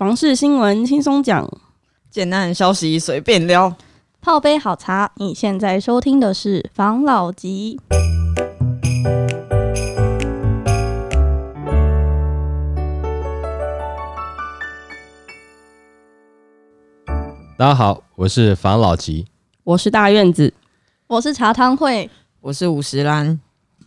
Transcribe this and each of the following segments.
房事新闻轻松讲，简单消息随便聊，泡杯好茶。你现在收听的是房老吉。大家好，我是房老吉，我是大院子，我是茶汤会，我是五十岚。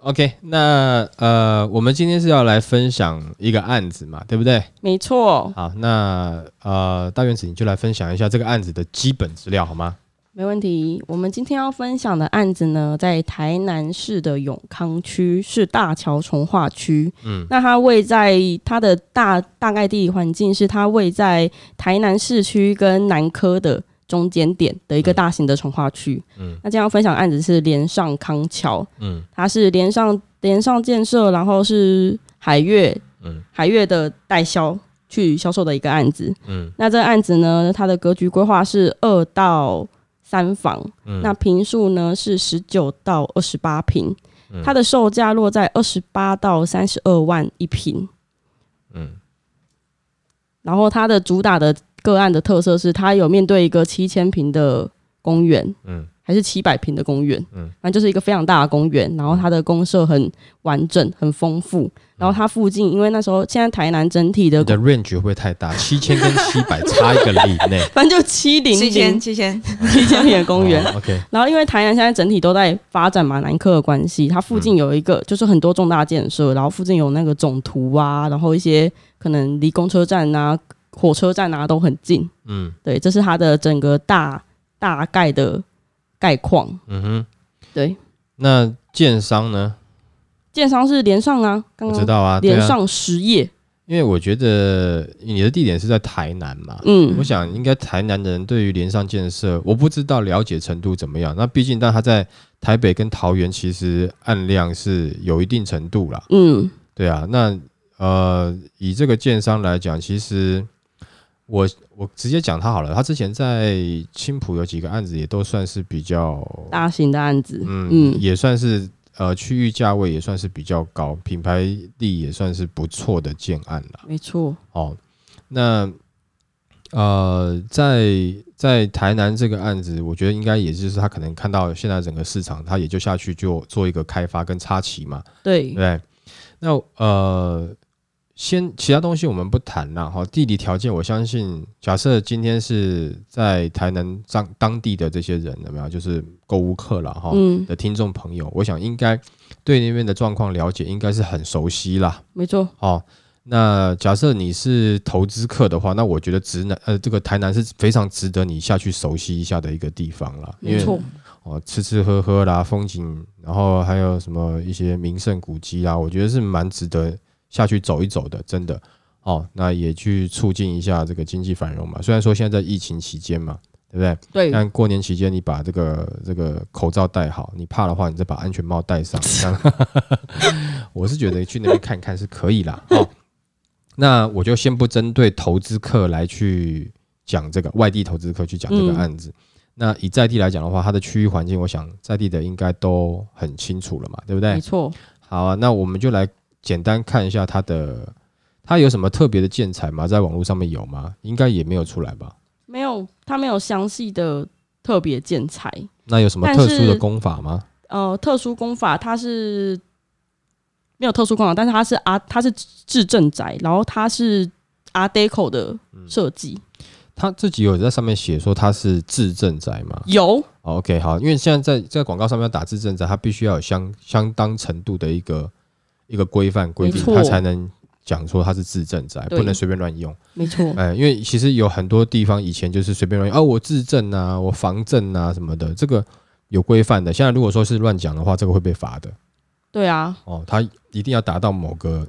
OK，那呃，我们今天是要来分享一个案子嘛，对不对？没错。好，那呃，大院子你就来分享一下这个案子的基本资料好吗？没问题。我们今天要分享的案子呢，在台南市的永康区，是大桥重化区。嗯，那它位在它的大大概地理环境是它位在台南市区跟南科的。中间点的一个大型的从化区，嗯，那今天要分享的案子是连上康桥，嗯，它是连上连上建设，然后是海悦，嗯，海悦的代销去销售的一个案子，嗯，那这个案子呢，它的格局规划是二到三房，嗯，那平数呢是十九到二十八平，它的售价落在二十八到三十二万一平，嗯，然后它的主打的。个案的特色是，它有面对一个七千平的公园，嗯，还是七百平的公园，嗯，反正就是一个非常大的公园。然后它的公社很完整、很丰富。然后它附近，因为那时候现在台南整体的的 range 会不会太大？七千跟七百差一个里内，反正就七零七千七千七千平的公园。Oh, OK。然后因为台南现在整体都在发展马，南科的关系，它附近有一个就是很多重大建设，然后附近有那个总图啊，然后一些可能离公车站啊。火车站啊都很近，嗯，对，这是它的整个大大概的概况，嗯哼，对。那建商呢？建商是连上啊，刚刚我知道啊，连上实业。因为我觉得你的地点是在台南嘛，嗯，我想应该台南的人对于连上建设，我不知道了解程度怎么样。那毕竟，但他在台北跟桃园其实案量是有一定程度啦，嗯，对啊。那呃，以这个建商来讲，其实。我我直接讲他好了，他之前在青浦有几个案子也都算是比较大型的案子，嗯，嗯也算是呃区域价位也算是比较高，品牌力也算是不错的建案了。没错，哦，那呃在在台南这个案子，我觉得应该也就是他可能看到现在整个市场，他也就下去就做一个开发跟插旗嘛，对对，那呃。先其他东西我们不谈了哈，地理条件我相信，假设今天是在台南当当地的这些人有没有，就是购物客了哈的听众朋友，我想应该对那边的状况了解，应该是很熟悉啦。没错，哦，那假设你是投资客的话，那我觉得直男呃这个台南是非常值得你下去熟悉一下的一个地方了。没错，哦，吃吃喝喝啦，风景，然后还有什么一些名胜古迹啊，我觉得是蛮值得。下去走一走的，真的哦，那也去促进一下这个经济繁荣嘛。虽然说现在在疫情期间嘛，对不对？对。但过年期间，你把这个这个口罩戴好，你怕的话，你再把安全帽戴上。这样，我是觉得去那边看看是可以啦。哦，那我就先不针对投资客来去讲这个外地投资客去讲这个案子。嗯、那以在地来讲的话，它的区域环境，我想在地的应该都很清楚了嘛，对不对？没错。好啊，那我们就来。简单看一下它的，它有什么特别的建材吗？在网络上面有吗？应该也没有出来吧？没有，它没有详细的特别建材。那有什么特殊的功法吗？呃，特殊功法它是没有特殊功法，但是它是啊，它是制正宅，然后它是 Art Deco 的设计。他自己有在上面写说他是制震宅吗？有。OK，好，因为现在在在广告上面要打制震宅，它必须要有相相当程度的一个。一个规范规定，他才能讲说它是自证宅，不能随便乱用。没错，哎，因为其实有很多地方以前就是随便乱用，哦、啊，我自证啊，我防震啊什么的，这个有规范的。现在如果说是乱讲的话，这个会被罚的。对啊，哦，他一定要达到某个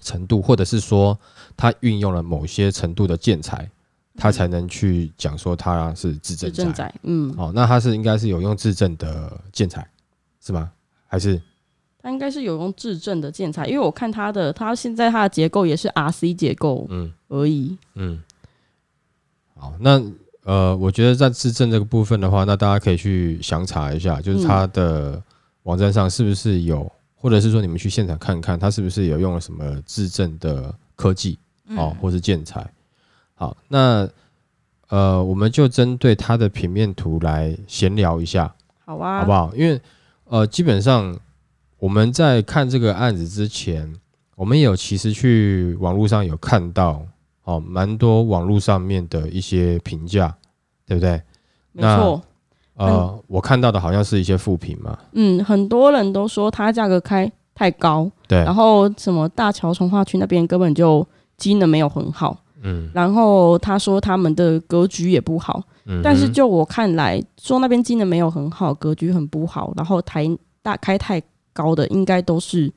程度，或者是说他运用了某些程度的建材，他才能去讲说他是自证宅。嗯，哦，那他是应该是有用自证的建材，是吗？还是？它应该是有用质证的建材，因为我看它的，它现在它的结构也是 RC 结构，嗯，而已，嗯。好，那呃，我觉得在质证这个部分的话，那大家可以去详查一下，就是它的网站上是不是有，嗯、或者是说你们去现场看看，它是不是有用了什么质证的科技，哦，或是建材。好，那呃，我们就针对它的平面图来闲聊一下，好啊，好不好？因为呃，基本上我们在看这个案子之前，我们也有其实去网络上有看到哦，蛮多网络上面的一些评价，对不对？没错。呃，嗯、我看到的好像是一些负评嘛。嗯，很多人都说它价格开太高，对。然后什么大桥从化区那边根本就机能没有很好，嗯。然后他说他们的格局也不好，嗯。但是就我看来，说那边机能没有很好，格局很不好，然后台大开太高的，应该都是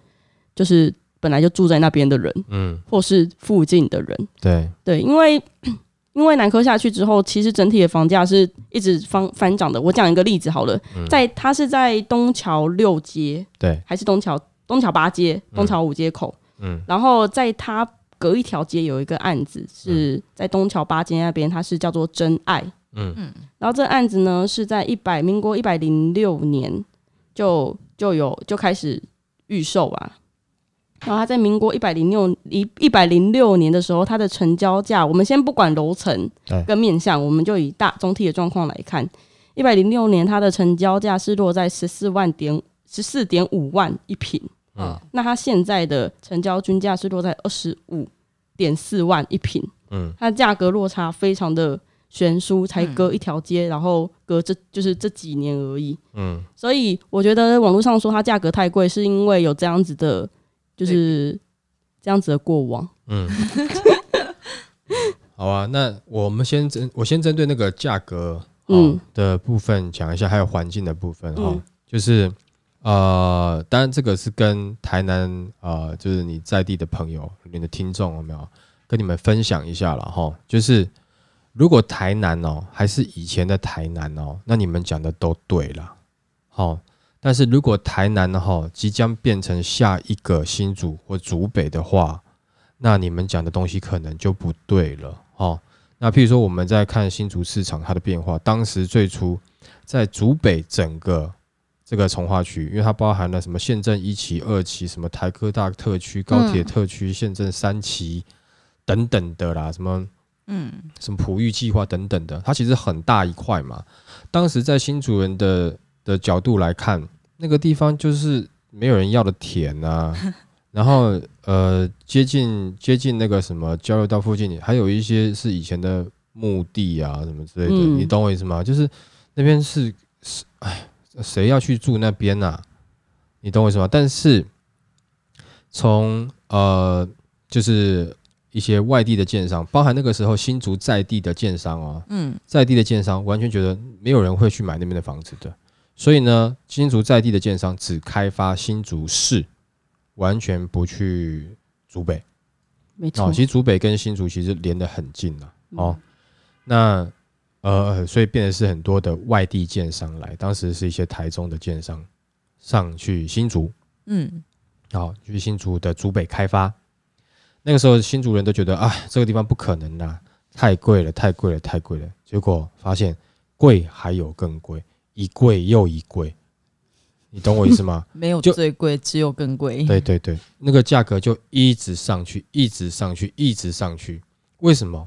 就是本来就住在那边的人，嗯，或是附近的人，对。对，因为。因为南科下去之后，其实整体的房价是一直翻翻涨的。我讲一个例子好了，嗯、在它是在东桥六街，对，还是东桥东桥八街、东桥五街口，嗯，然后在它隔一条街有一个案子，是在东桥八街那边，它是叫做真爱，嗯。嗯，然后这个案子呢是在一百民国一百零六年就就有就开始预售啊。然后他在民国一百零六一一百零六年的时候，它的成交价，我们先不管楼层跟面向，我们就以大总体的状况来看，一百零六年它的成交价是落在十四万点十四点五万一平，嗯，那它现在的成交均价是落在二十五点四万一平，嗯，它价格落差非常的悬殊，才隔一条街，然后隔这就是这几年而已，嗯，所以我觉得网络上说它价格太贵，是因为有这样子的。就是这样子的过往。嗯，好啊，那我们先针我先针对那个价格嗯。的部分讲一下，还有环境的部分哈，嗯、就是呃，当然这个是跟台南呃，就是你在地的朋友、你的听众有没有跟你们分享一下了哈？就是如果台南哦还是以前的台南哦，那你们讲的都对了，好。但是如果台南哈即将变成下一个新竹或竹北的话，那你们讲的东西可能就不对了哦。那譬如说我们在看新竹市场它的变化，当时最初在竹北整个这个从化区，因为它包含了什么县政一期、二期，什么台科大特区、高铁特区、县政三期等等的啦，什么嗯什么哺育计划等等的，它其实很大一块嘛。当时在新主人的的角度来看，那个地方就是没有人要的田啊，然后呃，接近接近那个什么交流道附近，还有一些是以前的墓地啊什么之类的，嗯、你懂我意思吗？就是那边是是，哎，谁要去住那边啊？你懂我意思吗？但是从呃，就是一些外地的建商，包含那个时候新竹在地的建商啊，嗯，在地的建商完全觉得没有人会去买那边的房子的。所以呢，新竹在地的建商只开发新竹市，完全不去竹北。没错，其实竹北跟新竹其实连得很近了。哦，那呃，所以变得是很多的外地建商来，当时是一些台中的建商上去新竹，嗯，好，去新竹的竹北开发。那个时候新主人都觉得啊，这个地方不可能啦，太贵了，太贵了，太贵了。结果发现贵还有更贵。一贵又一贵，你懂我意思吗？没有最贵，只有更贵。对对对，那个价格就一直上去，一直上去，一直上去。为什么？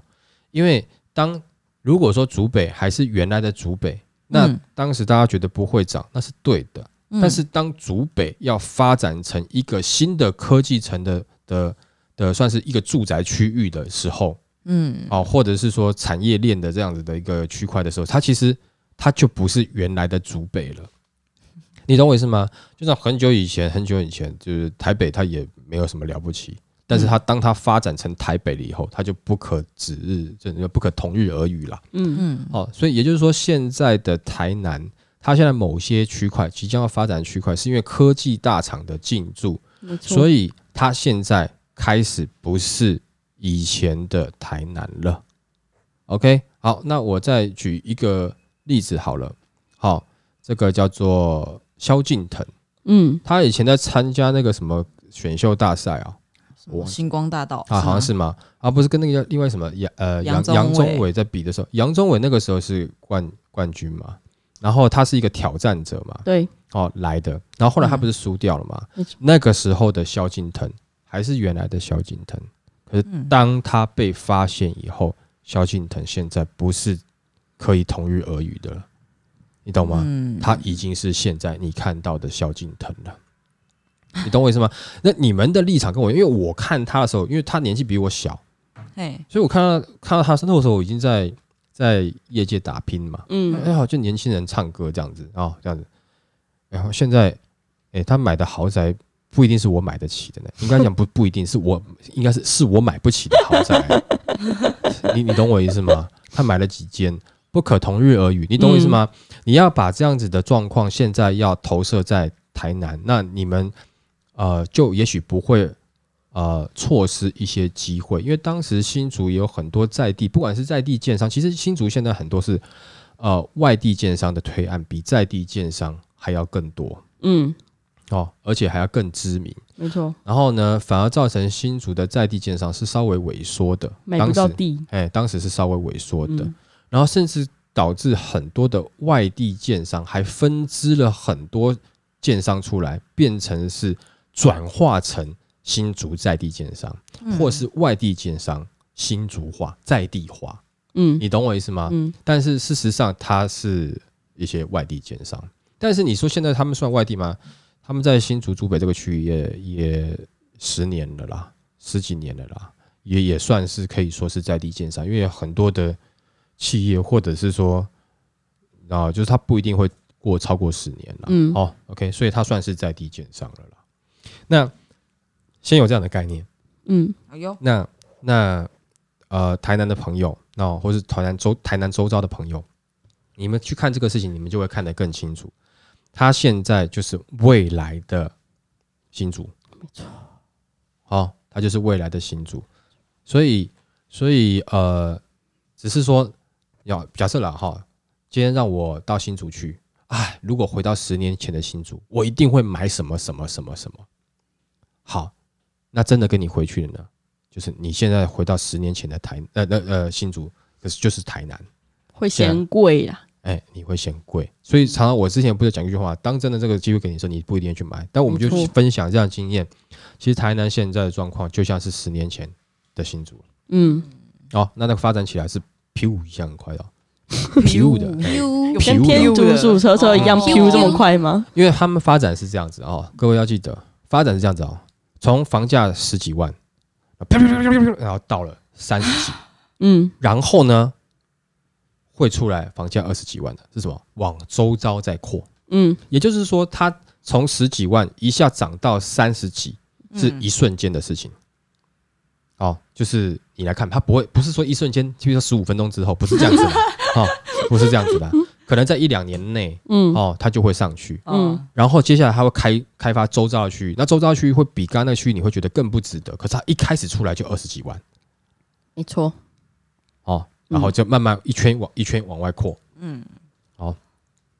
因为当如果说竹北还是原来的竹北，那当时大家觉得不会涨，那是对的。嗯、但是当竹北要发展成一个新的科技城的的的，算是一个住宅区域的时候，嗯，哦，或者是说产业链的这样子的一个区块的时候，它其实。它就不是原来的主北了，你懂我意思吗？就像很久以前，很久以前，就是台北，它也没有什么了不起。但是它当它发展成台北了以后，它就不可指日，就不可同日而语了。嗯嗯。哦，所以也就是说，现在的台南，它现在某些区块即将要发展区块，是因为科技大厂的进驻，所以它现在开始不是以前的台南了。OK，好，那我再举一个。例子好了，好，这个叫做萧敬腾，嗯，他以前在参加那个什么选秀大赛啊，星光大道啊，好像是吗？啊，不是跟那个另外什么杨呃杨杨宗纬。在比的时候，杨宗纬那个时候是冠冠军嘛，然后他是一个挑战者嘛，对，哦来的，然后后来他不是输掉了嘛，嗯、那个时候的萧敬腾还是原来的萧敬腾，可是当他被发现以后。萧敬腾现在不是可以同日而语的了，你懂吗？嗯，他已经是现在你看到的萧敬腾了，你懂我意思吗？那你们的立场跟我，因为我看他的时候，因为他年纪比我小，哎，所以我看到看到他那个时候，我已经在在业界打拼嘛，嗯，哎好，就年轻人唱歌这样子啊，这样子，然后现在，哎，他买的豪宅。不一定是我买得起的呢，应该讲不 不一定是我，应该是是我买不起的豪宅。你你懂我意思吗？他买了几间，不可同日而语。你懂我意思吗？嗯、你要把这样子的状况现在要投射在台南，那你们呃就也许不会呃错失一些机会，因为当时新竹也有很多在地，不管是在地建商，其实新竹现在很多是呃外地建商的推案比在地建商还要更多。嗯。哦，而且还要更知名，没错。然后呢，反而造成新竹的在地建商是稍微萎缩的，买不到地。哎，当时是稍微萎缩的，嗯、然后甚至导致很多的外地建商还分支了很多建商出来，变成是转化成新竹在地建商，嗯、或是外地建商新竹化、在地化。嗯，你懂我意思吗？嗯。但是事实上，它是一些外地建商。但是你说现在他们算外地吗？他们在新竹竹北这个区域也也十年了啦，十几年了啦，也也算是可以说是在地建商，因为很多的企业或者是说啊，就是他不一定会过超过十年了，嗯，哦，OK，所以他算是在地建商了啦。那先有这样的概念，嗯，哎呦，那那呃，台南的朋友，那或是台南周台南周遭的朋友，你们去看这个事情，你们就会看得更清楚。他现在就是未来的新竹，没错，好，他就是未来的新竹，所以，所以，呃，只是说，要假设了哈，今天让我到新竹去，哎，如果回到十年前的新竹，我一定会买什么什么什么什么。好，那真的跟你回去了呢，就是你现在回到十年前的台，呃，呃，呃，新竹，可是就是台南，会嫌贵啦。哎、欸，你会嫌贵，所以常常我之前不是讲一句话，当真的这个机会给你的时候，你不一定去买。但我们就分享这样的经验。其实台南现在的状况就像是十年前的新竹，嗯，哦，那那个发展起来是飘一样很快 的，飘的，跟天竺鼠车车一样飘这么快吗？因为他们发展是这样子哦，各位要记得，发展是这样子哦，从房价十几万，然后到了三十几，嗯，然后呢？会出来房价二十几万的是什么？往周遭再扩，嗯，也就是说，它从十几万一下涨到三十几，是一瞬间的事情。哦，就是你来看，它不会不是说一瞬间，比如说十五分钟之后，不是这样子的，哦，不是这样子的，可能在一两年内，嗯，哦，它就会上去，嗯，然后接下来它会开开发周遭的区域，那周遭区域会比刚刚那个区域你会觉得更不值得，可是它一开始出来就二十几万，没错，哦。然后就慢慢一圈往一圈往外扩，嗯，好，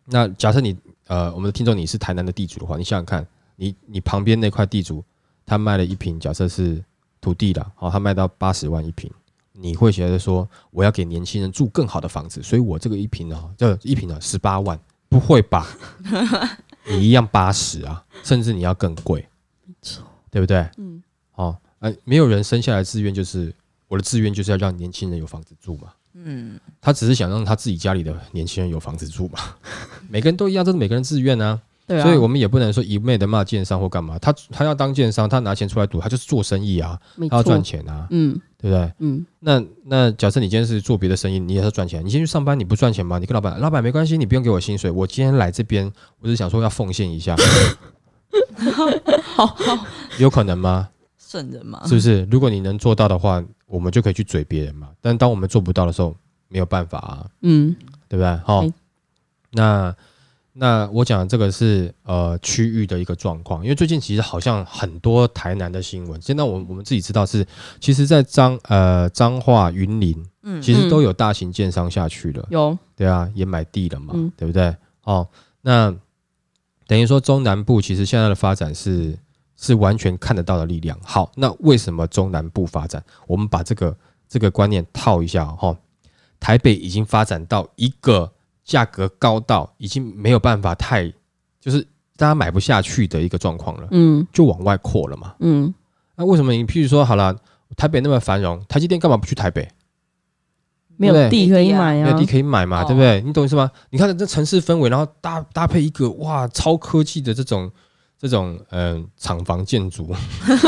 那假设你呃，我们的听众你是台南的地主的话，你想想看，你你旁边那块地主他卖了一坪，假设是土地了，好，他卖到八十万一坪，你会觉得说我要给年轻人住更好的房子，所以我这个一坪呢，这一坪呢十八万，不会吧？你一样八十啊，甚至你要更贵，没错，对不对？嗯，好，哎，没有人生下来自愿就是我的志愿就是要让年轻人有房子住嘛。嗯，他只是想让他自己家里的年轻人有房子住嘛。每个人都一样，这是每个人自愿啊。对啊，所以我们也不能说一昧的骂建商或干嘛。他他要当建商，他拿钱出来赌，他就是做生意啊，他要赚钱啊。嗯，对不对？嗯，那那假设你今天是做别的生意，你也是赚钱，你先去上班，你不赚钱吗？你跟老板，老板没关系，你不用给我薪水，我今天来这边，我只是想说要奉献一下。好好，有可能吗？圣人嘛，是不是？如果你能做到的话。我们就可以去嘴别人嘛，但当我们做不到的时候，没有办法啊，嗯，对不对？好，那那我讲的这个是呃区域的一个状况，因为最近其实好像很多台南的新闻，现在我们我们自己知道是，其实在彰呃彰化云林，嗯，其实都有大型建商下去了，有，对啊，也买地了嘛，嗯、对不对？哦，那等于说中南部其实现在的发展是。是完全看得到的力量。好，那为什么中南部发展？我们把这个这个观念套一下哈。台北已经发展到一个价格高到已经没有办法太，就是大家买不下去的一个状况了。嗯，就往外扩了嘛。嗯，那为什么你譬如说好了，台北那么繁荣，台积电干嘛不去台北？没有地可以买啊，没有地可以买嘛，对不对？你懂意思吗？你看这城市氛围，然后搭搭配一个哇超科技的这种这种嗯厂房建筑，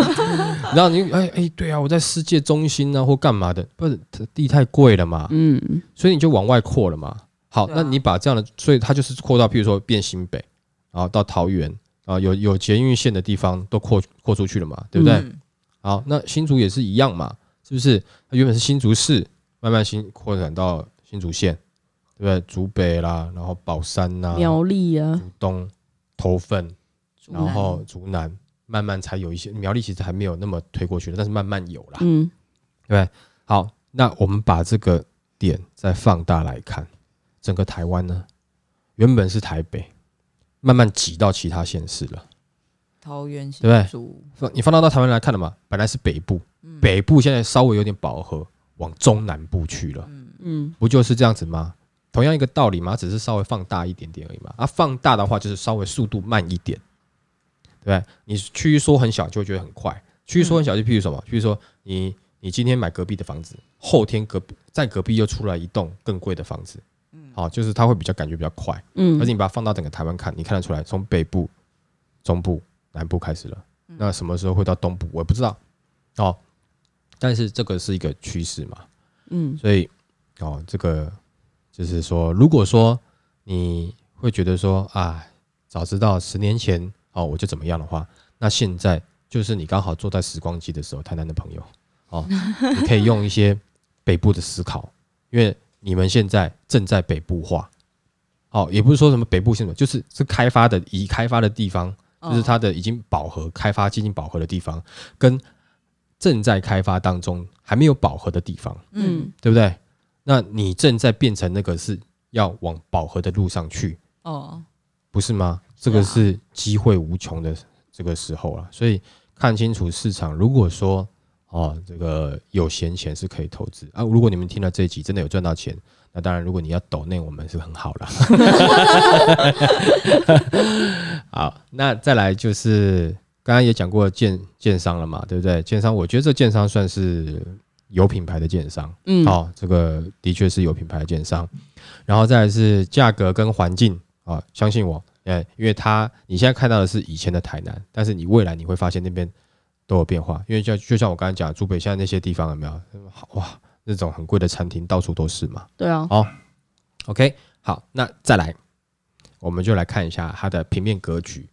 然后你哎哎对啊，我在世界中心啊或干嘛的，不是地太贵了嘛，嗯，所以你就往外扩了嘛。好，那你把这样的，所以它就是扩到，譬如说变新北，然后到桃园啊，有有捷运线的地方都扩扩出去了嘛，对不对？好，那新竹也是一样嘛，是不是？它原本是新竹市。慢慢新扩展到新竹县，对不对？竹北啦，然后宝山呐，苗栗啊，竹东、头份，然后竹南，慢慢才有一些苗栗其实还没有那么推过去的，但是慢慢有啦，嗯，对不对？好，那我们把这个点再放大来看，整个台湾呢，原本是台北，慢慢挤到其他县市了，桃园，对不对？你放大到台湾来看了嘛，本来是北部，北部现在稍微有点饱和。往中南部去了，嗯嗯，不就是这样子吗？同样一个道理嘛，只是稍微放大一点点而已嘛。啊，放大的话就是稍微速度慢一点，对？你区域缩很小就会觉得很快，区域缩很小就譬如什么？譬如说你你今天买隔壁的房子，后天隔壁在隔壁又出来一栋更贵的房子，嗯，好，就是它会比较感觉比较快，嗯。而且你把它放到整个台湾看，你看得出来，从北部、中部、南部开始了，那什么时候会到东部，我也不知道，哦。但是这个是一个趋势嘛，嗯，所以哦，这个就是说，如果说你会觉得说啊，早知道十年前哦我就怎么样的话，那现在就是你刚好坐在时光机的时候，台南的朋友哦，你可以用一些北部的思考，因为你们现在正在北部化，哦，也不是说什么北部现在就是是开发的已开发的地方，就是它的已经饱和开发接近饱和的地方跟。正在开发当中还没有饱和的地方，嗯，对不对？那你正在变成那个是要往饱和的路上去，哦，不是吗？这个是机会无穷的这个时候了，所以看清楚市场。如果说哦，这个有闲钱是可以投资啊。如果你们听了这一集真的有赚到钱，那当然，如果你要抖内，我们是很好了。好，那再来就是。刚刚也讲过建建商了嘛，对不对？建商，我觉得这建商算是有品牌的建商，嗯，好，这个的确是有品牌的建商。然后再来是价格跟环境啊，相信我，哎，因为它你现在看到的是以前的台南，但是你未来你会发现那边都有变化，因为就就像我刚才讲，竹北现在那些地方有没有？哇，那种很贵的餐厅到处都是嘛。对啊。好，OK，好，那再来，我们就来看一下它的平面格局。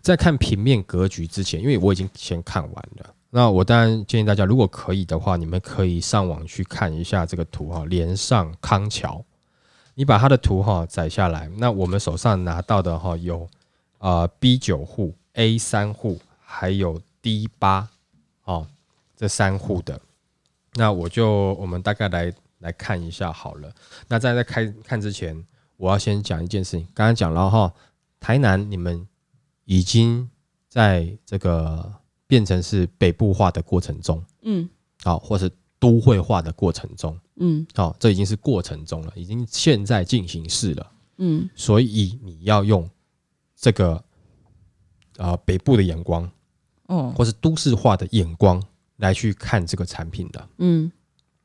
在看平面格局之前，因为我已经先看完了，那我当然建议大家，如果可以的话，你们可以上网去看一下这个图哈，连上康桥，你把它的图哈载下来。那我们手上拿到的哈有啊 B 九户、A 三户，还有 D 八哦这三户的。那我就我们大概来来看一下好了。那在在开看之前，我要先讲一件事情，刚刚讲了哈，台南你们。已经在这个变成是北部化的过程中，嗯，好，或是都会化的过程中，嗯，好，这已经是过程中了，已经现在进行式了，嗯，所以你要用这个啊、呃、北部的眼光，哦，或是都市化的眼光来去看这个产品的，嗯，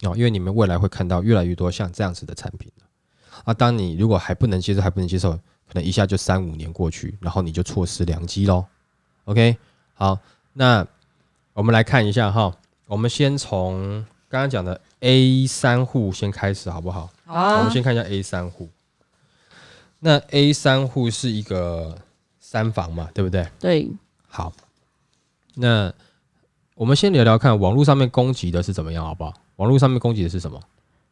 哦，因为你们未来会看到越来越多像这样子的产品啊，当你如果还不能接受，还不能接受。可能一下就三五年过去，然后你就错失良机喽。OK，好，那我们来看一下哈，我们先从刚刚讲的 A 三户先开始好不好？好啊。我们先看一下 A 三户。那 A 三户是一个三房嘛，对不对？对。好，那我们先聊聊看网络上面攻击的是怎么样，好不好？网络上面攻击的是什么？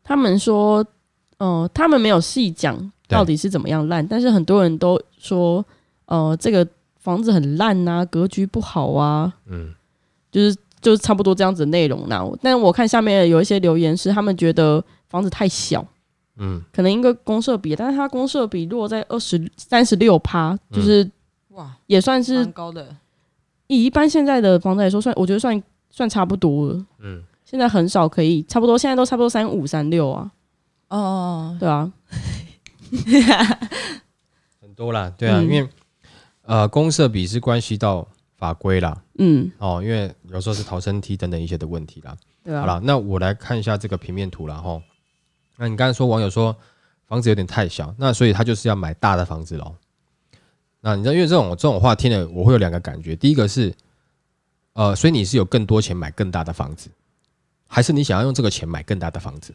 他们说，呃，他们没有细讲。到底是怎么样烂？但是很多人都说，呃，这个房子很烂啊，格局不好啊，嗯，就是就是差不多这样子的内容啦。但我看下面有一些留言是，他们觉得房子太小，嗯，可能一个公社比，但是它公社比落在二十三十六趴，就是哇，也算是高的。以一般现在的房子来说，算我觉得算算差不多了，嗯，现在很少可以差不多，现在都差不多三五三六啊，哦，哦，哦，对啊。很多啦，对啊，嗯、因为呃，公社比是关系到法规啦，嗯，哦，因为有时候是逃生梯等等一些的问题啦，对啊。好了，那我来看一下这个平面图了哈。那你刚才说网友说房子有点太小，那所以他就是要买大的房子喽。那你知道，因为这种这种话听了，我会有两个感觉。第一个是，呃，所以你是有更多钱买更大的房子，还是你想要用这个钱买更大的房子？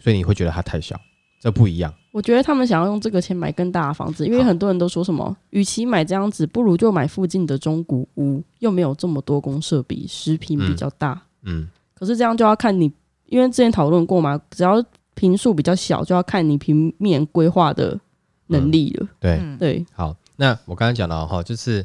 所以你会觉得它太小，这不一样。我觉得他们想要用这个钱买更大的房子，因为很多人都说什么，与其买这样子，不如就买附近的中古屋，又没有这么多公设比，十坪比较大。嗯。嗯，可是这样就要看你，因为之前讨论过嘛，只要平数比较小，就要看你平面规划的能力了。嗯、对、嗯、对，好。那我刚才讲了哈，就是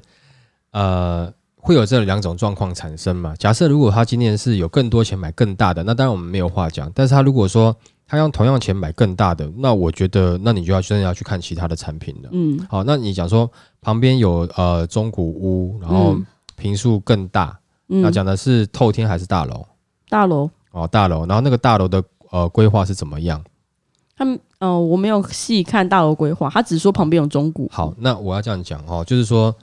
呃，会有这两种状况产生嘛。假设如果他今年是有更多钱买更大的，那当然我们没有话讲。但是他如果说他用同样钱买更大的，那我觉得那你就要真的要去看其他的产品了。嗯，好，那你讲说旁边有呃中古屋，然后坪数更大，嗯、那讲的是透天还是大楼？大楼哦，大楼。然后那个大楼的呃规划是怎么样？他们呃，我没有细看大楼规划，他只说旁边有中古。好，那我要这样讲哦，就是说，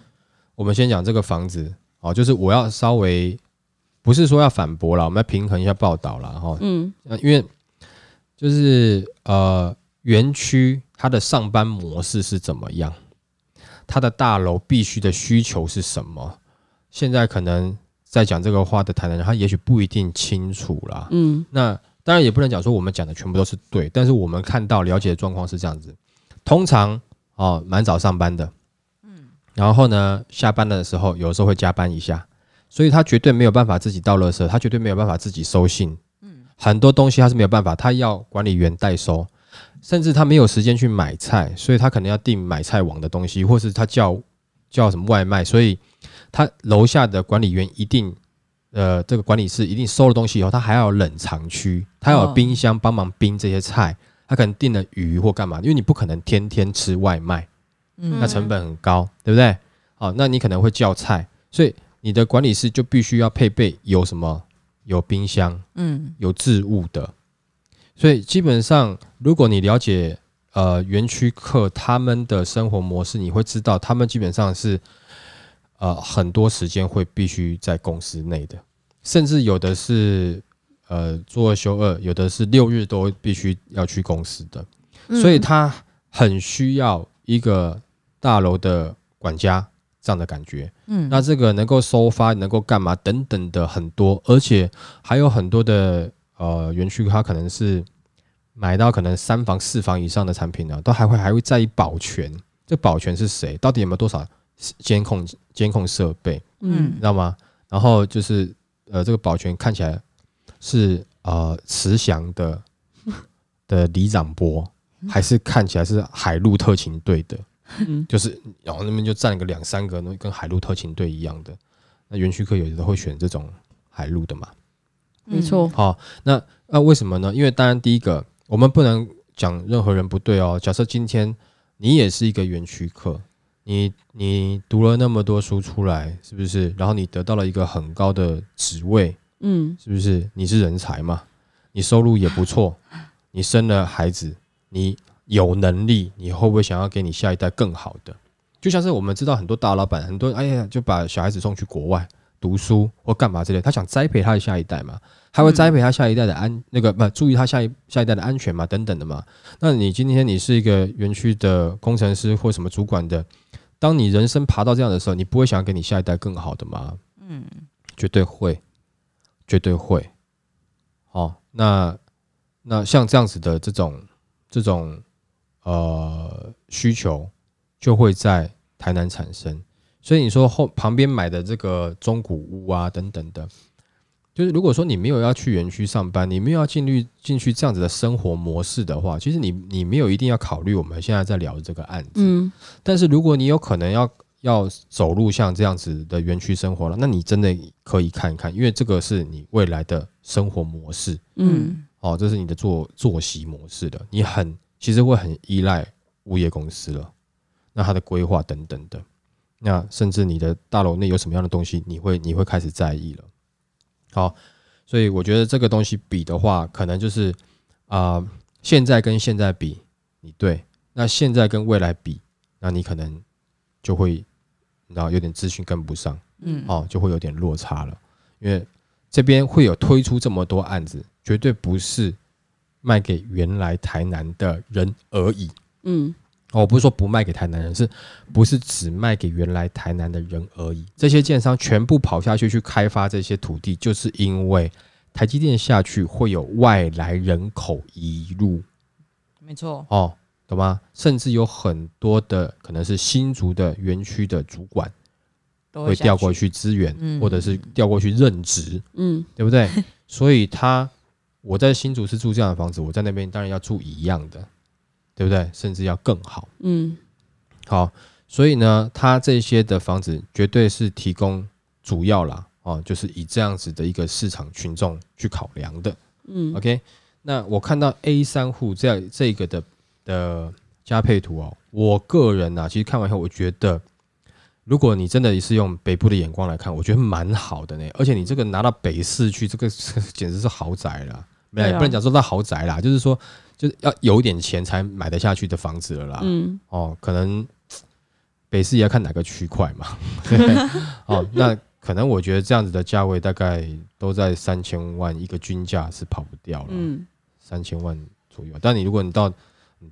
我们先讲这个房子哦，就是我要稍微不是说要反驳了，我们要平衡一下报道了哈。嗯，因为就是呃，园区它的上班模式是怎么样，它的大楼必须的需求是什么？现在可能在讲这个话的台南人，他也许不一定清楚啦。嗯，那。当然也不能讲说我们讲的全部都是对，但是我们看到了解的状况是这样子。通常哦，蛮早上班的，嗯，然后呢，下班的时候有时候会加班一下，所以他绝对没有办法自己倒垃圾，他绝对没有办法自己收信，嗯，很多东西他是没有办法，他要管理员代收，甚至他没有时间去买菜，所以他可能要订买菜网的东西，或是他叫叫什么外卖，所以他楼下的管理员一定。呃，这个管理室一定收了东西以后，他还要有冷藏区，他要有冰箱帮忙冰这些菜，他可能订了鱼或干嘛，因为你不可能天天吃外卖，嗯，那成本很高，对不对？好，那你可能会叫菜，所以你的管理室就必须要配备有什么，有冰箱，嗯，有置物的，所以基本上，如果你了解呃园区客他们的生活模式，你会知道他们基本上是呃很多时间会必须在公司内的。甚至有的是，呃，做二休二，有的是六日都必须要去公司的，所以他很需要一个大楼的管家这样的感觉。嗯，那这个能够收发，能够干嘛等等的很多，而且还有很多的呃园区，它可能是买到可能三房四房以上的产品呢，都还会还会在意保全。这保全是谁？到底有没有多少监控监控设备？嗯，知道吗？然后就是。呃，这个保全看起来是呃慈祥的 的里长波，还是看起来是海陆特勤队的？嗯，就是然后那边就站个两三个，那跟海陆特勤队一样的。那园区课有的会选这种海陆的嘛？没错。好，那那为什么呢？因为当然第一个，我们不能讲任何人不对哦。假设今天你也是一个园区课。你你读了那么多书出来，是不是？然后你得到了一个很高的职位，嗯，是不是？你是人才嘛？你收入也不错，你生了孩子，你有能力，你会不会想要给你下一代更好的？就像是我们知道很多大老板，很多哎呀，就把小孩子送去国外读书或干嘛之类，他想栽培他的下一代嘛，他会栽培他下一代的安那个不注意他下一下一代的安全嘛，等等的嘛。那你今天你是一个园区的工程师或什么主管的？当你人生爬到这样的时候，你不会想要给你下一代更好的吗？嗯，绝对会，绝对会。哦，那那像这样子的这种这种呃需求，就会在台南产生。所以你说后旁边买的这个中古屋啊等等的。就是如果说你没有要去园区上班，你没有要进入进去这样子的生活模式的话，其实你你没有一定要考虑我们现在在聊的这个案子。嗯。但是如果你有可能要要走入像这样子的园区生活了，那你真的可以看一看，因为这个是你未来的生活模式。嗯。哦，这是你的作作息模式的，你很其实会很依赖物业公司了。那它的规划等等的，那甚至你的大楼内有什么样的东西，你会你会开始在意了。好，所以我觉得这个东西比的话，可能就是啊、呃，现在跟现在比，你对，那现在跟未来比，那你可能就会，然后有点资讯跟不上，嗯，哦，就会有点落差了。因为这边会有推出这么多案子，绝对不是卖给原来台南的人而已。嗯，我不是说不卖给台南人，是不是只卖给原来台南的人而已？这些建商全部跑下去去开发这些土地，就是因为台积电下去会有外来人口移入。没错。哦，懂吗？甚至有很多的可能是新竹的园区的主管会调过去支援，嗯、或者是调过去任职。嗯，对不对？所以他。我在新竹是住这样的房子，我在那边当然要住一样的，对不对？甚至要更好。嗯，好，所以呢，他这些的房子绝对是提供主要啦，哦，就是以这样子的一个市场群众去考量的。嗯，OK，那我看到 A 三户这样这个的的加配图哦，我个人呢、啊，其实看完以后，我觉得，如果你真的是用北部的眼光来看，我觉得蛮好的呢。而且你这个拿到北市去，这个 简直是豪宅了。没有，也不能讲说到豪宅啦，就是说，就是要有一点钱才买得下去的房子了啦。嗯，哦，可能北市也要看哪个区块嘛。哦，那可能我觉得这样子的价位大概都在三千万一个均价是跑不掉了。嗯，三千万左右。但你如果你到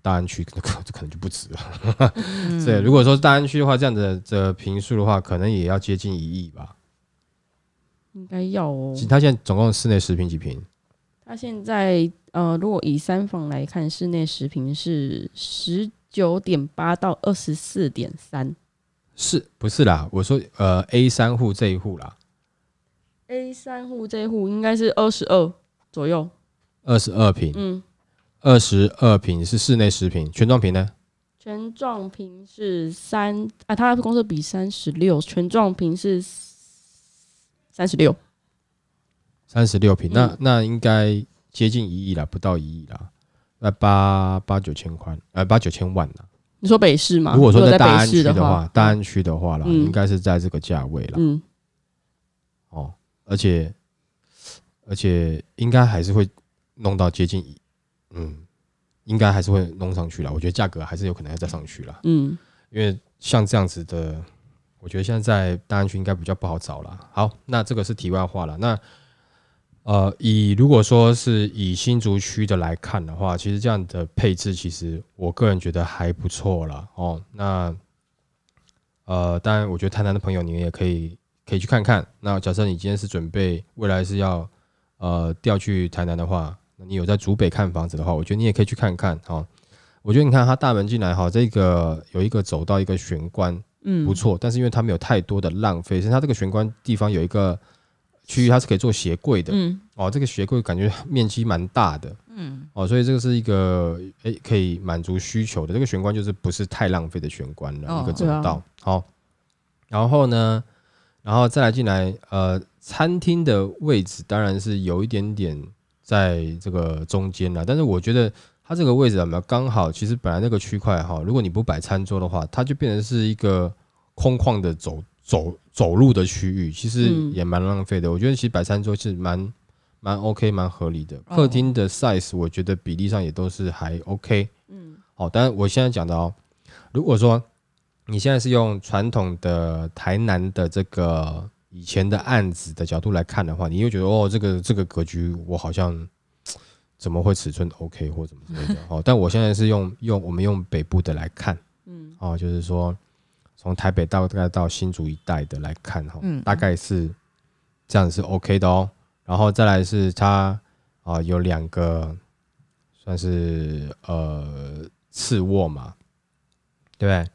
大安区，可能可能就不止了。对，如果说大安区的话，这样的的平数的话，可能也要接近一亿吧。应该要哦。他现在总共室内十平几坪？它现在呃，如果以三房来看，室内十平是十九点八到二十四点三，是不是啦？我说呃，A 三户这一户啦，A 三户这一户应该是二十二左右，二十二平，嗯，二十二平是室内十平，全幢平呢？全幢平是三啊，它公设比三十六，全幢平是三十六。三十六平，那那应该接近一亿了，不到一亿啦，那八八九千块，呃，八九千万了。你说北市吗？如果说在大安区的话，大安区的话了，应该是在这个价位了。嗯。哦，而且而且应该还是会弄到接近一，嗯，应该还是会弄上去了。我觉得价格还是有可能要再上去了。嗯。因为像这样子的，我觉得现在在大安区应该比较不好找了。好，那这个是题外话了。那呃，以如果说是以新竹区的来看的话，其实这样的配置，其实我个人觉得还不错了哦。那呃，当然，我觉得台南的朋友，你们也可以可以去看看。那假设你今天是准备未来是要呃调去台南的话，你有在竹北看房子的话，我觉得你也可以去看看哈。我觉得你看它大门进来哈，这个有一个走到一个玄关，嗯，不错。但是因为它没有太多的浪费，所以它这个玄关地方有一个。区域它是可以做鞋柜的，嗯，哦，这个鞋柜感觉面积蛮大的，嗯，哦，所以这个是一个诶、欸、可以满足需求的。这个玄关，就是不是太浪费的玄关了，哦、一个走道，好、啊，然后呢，然后再来进来，呃，餐厅的位置当然是有一点点在这个中间了，但是我觉得它这个位置有没有刚好？其实本来那个区块哈，如果你不摆餐桌的话，它就变成是一个空旷的走。走走路的区域其实也蛮浪费的，我觉得其实摆餐桌是蛮蛮 OK 蛮合理的。客厅的 size 我觉得比例上也都是还 OK。嗯，好，但是我现在讲的哦，如果说你现在是用传统的台南的这个以前的案子的角度来看的话，你又觉得哦，这个这个格局我好像怎么会尺寸 OK 或怎么之类的。哦，但我现在是用用我们用北部的来看，嗯，哦，就是说。从台北到大概到新竹一带的来看哈，大概是这样是 OK 的哦。然后再来是它啊有两个算是呃次卧嘛，对不对？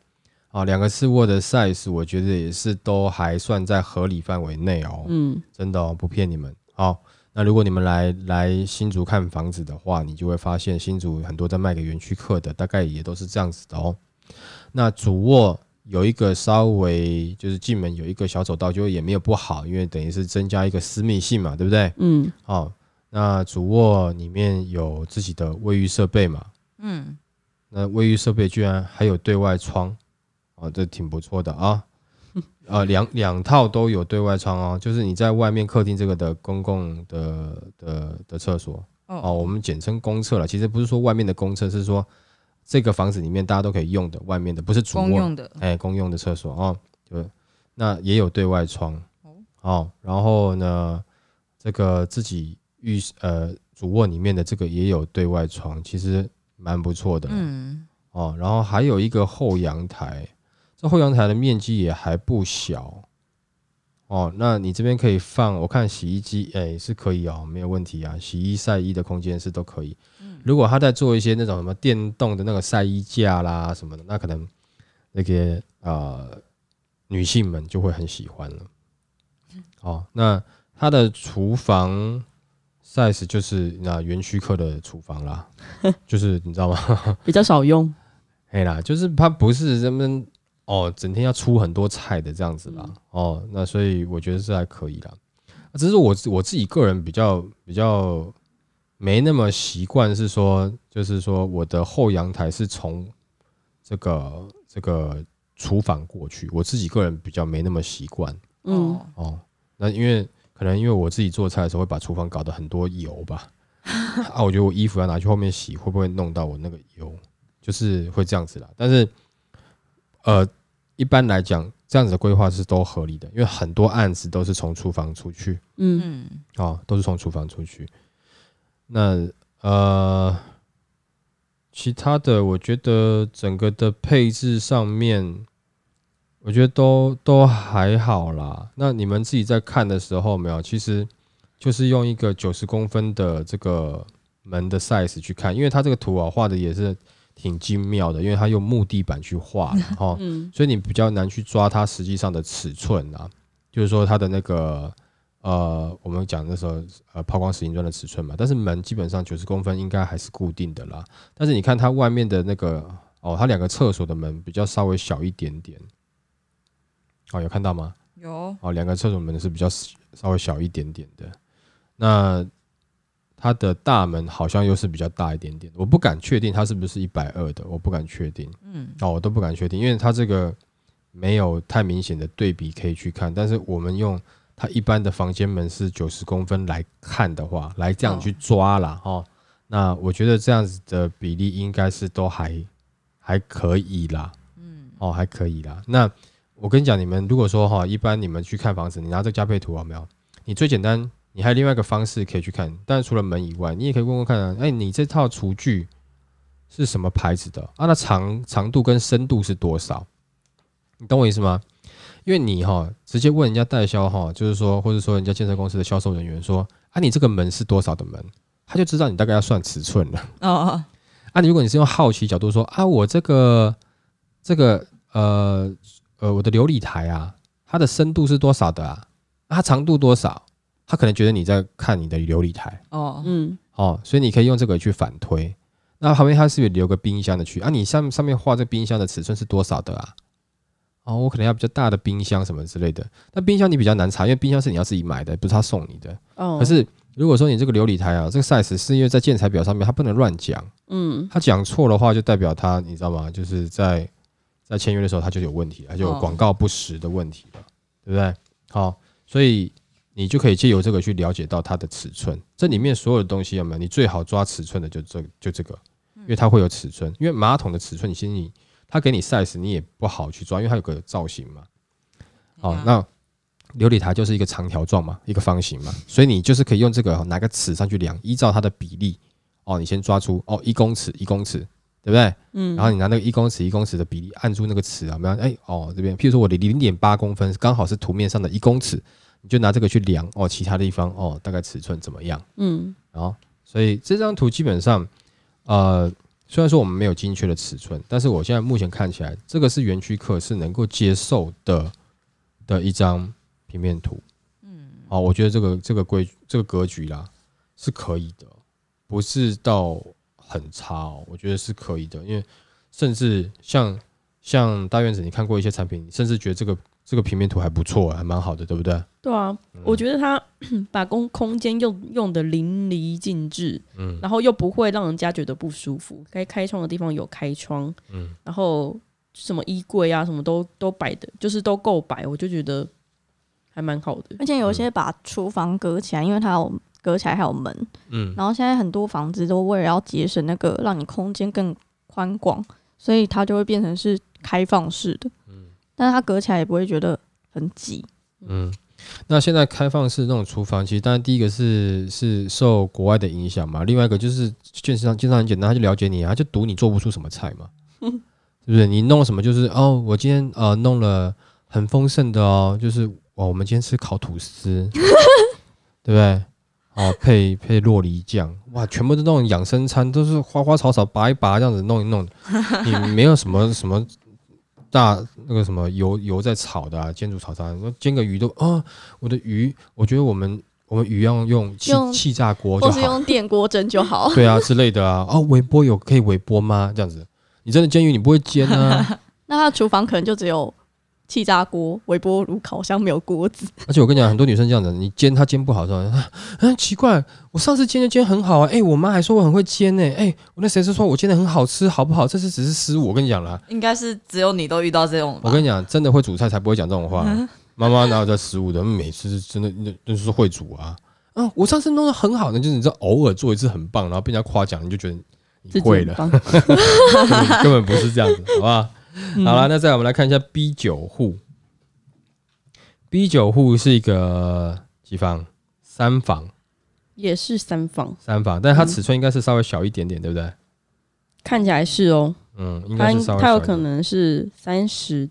啊，两个次卧的 size 我觉得也是都还算在合理范围内哦。嗯，真的哦，不骗你们。好，那如果你们来来新竹看房子的话，你就会发现新竹很多在卖给园区客的，大概也都是这样子的哦。那主卧。有一个稍微就是进门有一个小走道，就也没有不好，因为等于是增加一个私密性嘛，对不对？嗯。好，那主卧里面有自己的卫浴设备嘛？嗯。那卫浴设备居然还有对外窗，哦，这挺不错的啊。啊，两两套都有对外窗哦，就是你在外面客厅这个的公共的的的厕所哦，我们简称公厕了。其实不是说外面的公厕，是说。这个房子里面大家都可以用的，外面的不是主卧，公用的，哎，公用的厕所哦，对，那也有对外窗哦，然后呢，这个自己浴呃主卧里面的这个也有对外窗，其实蛮不错的。嗯，哦，然后还有一个后阳台，这后阳台的面积也还不小。哦，那你这边可以放，我看洗衣机，哎，是可以哦，没有问题啊，洗衣晒衣的空间是都可以。如果他在做一些那种什么电动的那个晒衣架啦什么的，那可能那些呃女性们就会很喜欢了。哦，那它的厨房。size 就是那园区客的厨房啦，就是你知道吗？比较少用，哎啦，就是它不是人们哦，整天要出很多菜的这样子啦。嗯、哦，那所以我觉得是还可以啦。只是我我自己个人比较比较没那么习惯，是说就是说我的后阳台是从这个这个厨房过去，我自己个人比较没那么习惯。嗯，哦，那因为。可能因为我自己做菜的时候会把厨房搞得很多油吧，啊，我觉得我衣服要拿去后面洗，会不会弄到我那个油？就是会这样子啦。但是，呃，一般来讲，这样子的规划是都合理的，因为很多案子都是从厨房出去，嗯，哦，都是从厨房出去。那呃，其他的，我觉得整个的配置上面。我觉得都都还好啦。那你们自己在看的时候，没有？其实就是用一个九十公分的这个门的 size 去看，因为它这个图啊画的也是挺精妙的，因为它用木地板去画，哈，所以你比较难去抓它实际上的尺寸啊。就是说它的那个呃，我们讲的时候呃，抛光石英砖的尺寸嘛。但是门基本上九十公分应该还是固定的啦。但是你看它外面的那个哦，它两个厕所的门比较稍微小一点点。哦，有看到吗？有。哦，两个厕所门是比较稍微小一点点的，那它的大门好像又是比较大一点点，我不敢确定它是不是一百二的，我不敢确定。嗯。哦，我都不敢确定，因为它这个没有太明显的对比可以去看。但是我们用它一般的房间门是九十公分来看的话，来这样去抓啦。哦，那我觉得这样子的比例应该是都还还可以啦。嗯。哦，还可以啦。那。我跟你讲，你们如果说哈，一般你们去看房子，你拿这个加配图有没有？你最简单，你还有另外一个方式可以去看。但是除了门以外，你也可以问问看啊，哎，你这套厨具是什么牌子的？啊，那长长度跟深度是多少？你懂我意思吗？因为你哈直接问人家代销哈，就是说，或者说人家建设公司的销售人员说，啊，你这个门是多少的门？他就知道你大概要算尺寸了。哦。啊，你如果你是用好奇角度说，啊，我这个这个呃。呃，我的琉璃台啊，它的深度是多少的啊？它长度多少？他可能觉得你在看你的琉璃台哦，嗯，哦，所以你可以用这个去反推。那旁边它是不是留个冰箱的区啊？你上上面画这冰箱的尺寸是多少的啊？哦，我可能要比较大的冰箱什么之类的。那冰箱你比较难查，因为冰箱是你要自己买的，不是他送你的。哦。可是如果说你这个琉璃台啊，这个 size 是因为在建材表上面，它不能乱讲。嗯。他讲错的话，就代表他，你知道吗？就是在。在签约的时候，他就有问题，他就有广告不实的问题了，对不对？好，所以你就可以借由这个去了解到它的尺寸。这里面所有的东西有没有？你最好抓尺寸的就这就这个，因为它会有尺寸。因为马桶的尺寸，你心里它给你 size，你也不好去抓，因为它有个造型嘛。好，那琉璃台就是一个长条状嘛，一个方形嘛，所以你就是可以用这个拿个尺上去量，依照它的比例哦，你先抓出哦一公尺一公尺。对不对？嗯，然后你拿那个一公尺一公尺的比例按住那个尺啊，没有？哎哦，这边，譬如说我的零点八公分刚好是图面上的一公尺，你就拿这个去量哦，其他地方哦，大概尺寸怎么样？嗯，然后所以这张图基本上，呃，虽然说我们没有精确的尺寸，但是我现在目前看起来，这个是园区客是能够接受的的一张平面图。嗯，好，我觉得这个这个规这个格局啦是可以的，不是到。很差哦，我觉得是可以的，因为甚至像像大院子，你看过一些产品，甚至觉得这个这个平面图还不错，还蛮好的，对不对？对啊，嗯、我觉得它 把空空间用用的淋漓尽致，嗯，然后又不会让人家觉得不舒服。该开窗的地方有开窗，嗯，然后什么衣柜啊，什么都都摆的，就是都够摆，我就觉得还蛮好的。而且有些把厨房隔起来，因为它有。隔起来还有门，嗯，然后现在很多房子都为了要节省那个，让你空间更宽广，所以它就会变成是开放式的，嗯，但是它隔起来也不会觉得很挤，嗯，那现在开放式那种厨房，其实当然第一个是是受国外的影响嘛，另外一个就是健身上经常很简单，他就了解你，他就赌你做不出什么菜嘛，是不是？你弄什么就是哦，我今天呃弄了很丰盛的哦，就是哦我们今天吃烤吐司，对不对？哦配配洛梨酱，哇，全部都那种养生餐，都是花花草草拔一拔这样子弄一弄，你没有什么什么。大那个什么油油在炒的啊，煎煮炒炸，说煎个鱼都啊，我的鱼，我觉得我们我们鱼要用气气炸锅就，或是用电锅蒸就好，对啊之类的啊，哦，微波有可以微波吗？这样子，你真的煎鱼你不会煎啊？那他的厨房可能就只有。气炸锅、微波炉、烤箱没有锅子，而且我跟你讲，很多女生这样子，你煎她煎不好，说嗯奇怪，我上次煎就煎很好啊，哎、欸，我妈还说我很会煎呢、欸，哎、欸，我那谁是说我煎的很好吃，好不好？这次只是失误，我跟你讲了，应该是只有你都遇到这种。我跟你讲，真的会煮菜才不会讲这种话，妈妈哪有在失误的？每次是真的那那是会煮啊，啊，我上次弄得很好，呢就是你知道偶尔做一次很棒，然后被人家夸奖，你就觉得你会了，根本不是这样子，好不好？好了，那再我们来看一下 B 九户。B 九户是一个几房？三房，也是三房。三房，但它尺寸应该是稍微小一点点，嗯、对不对？看起来是哦。嗯，应该是稍微小一点。它有可能是三十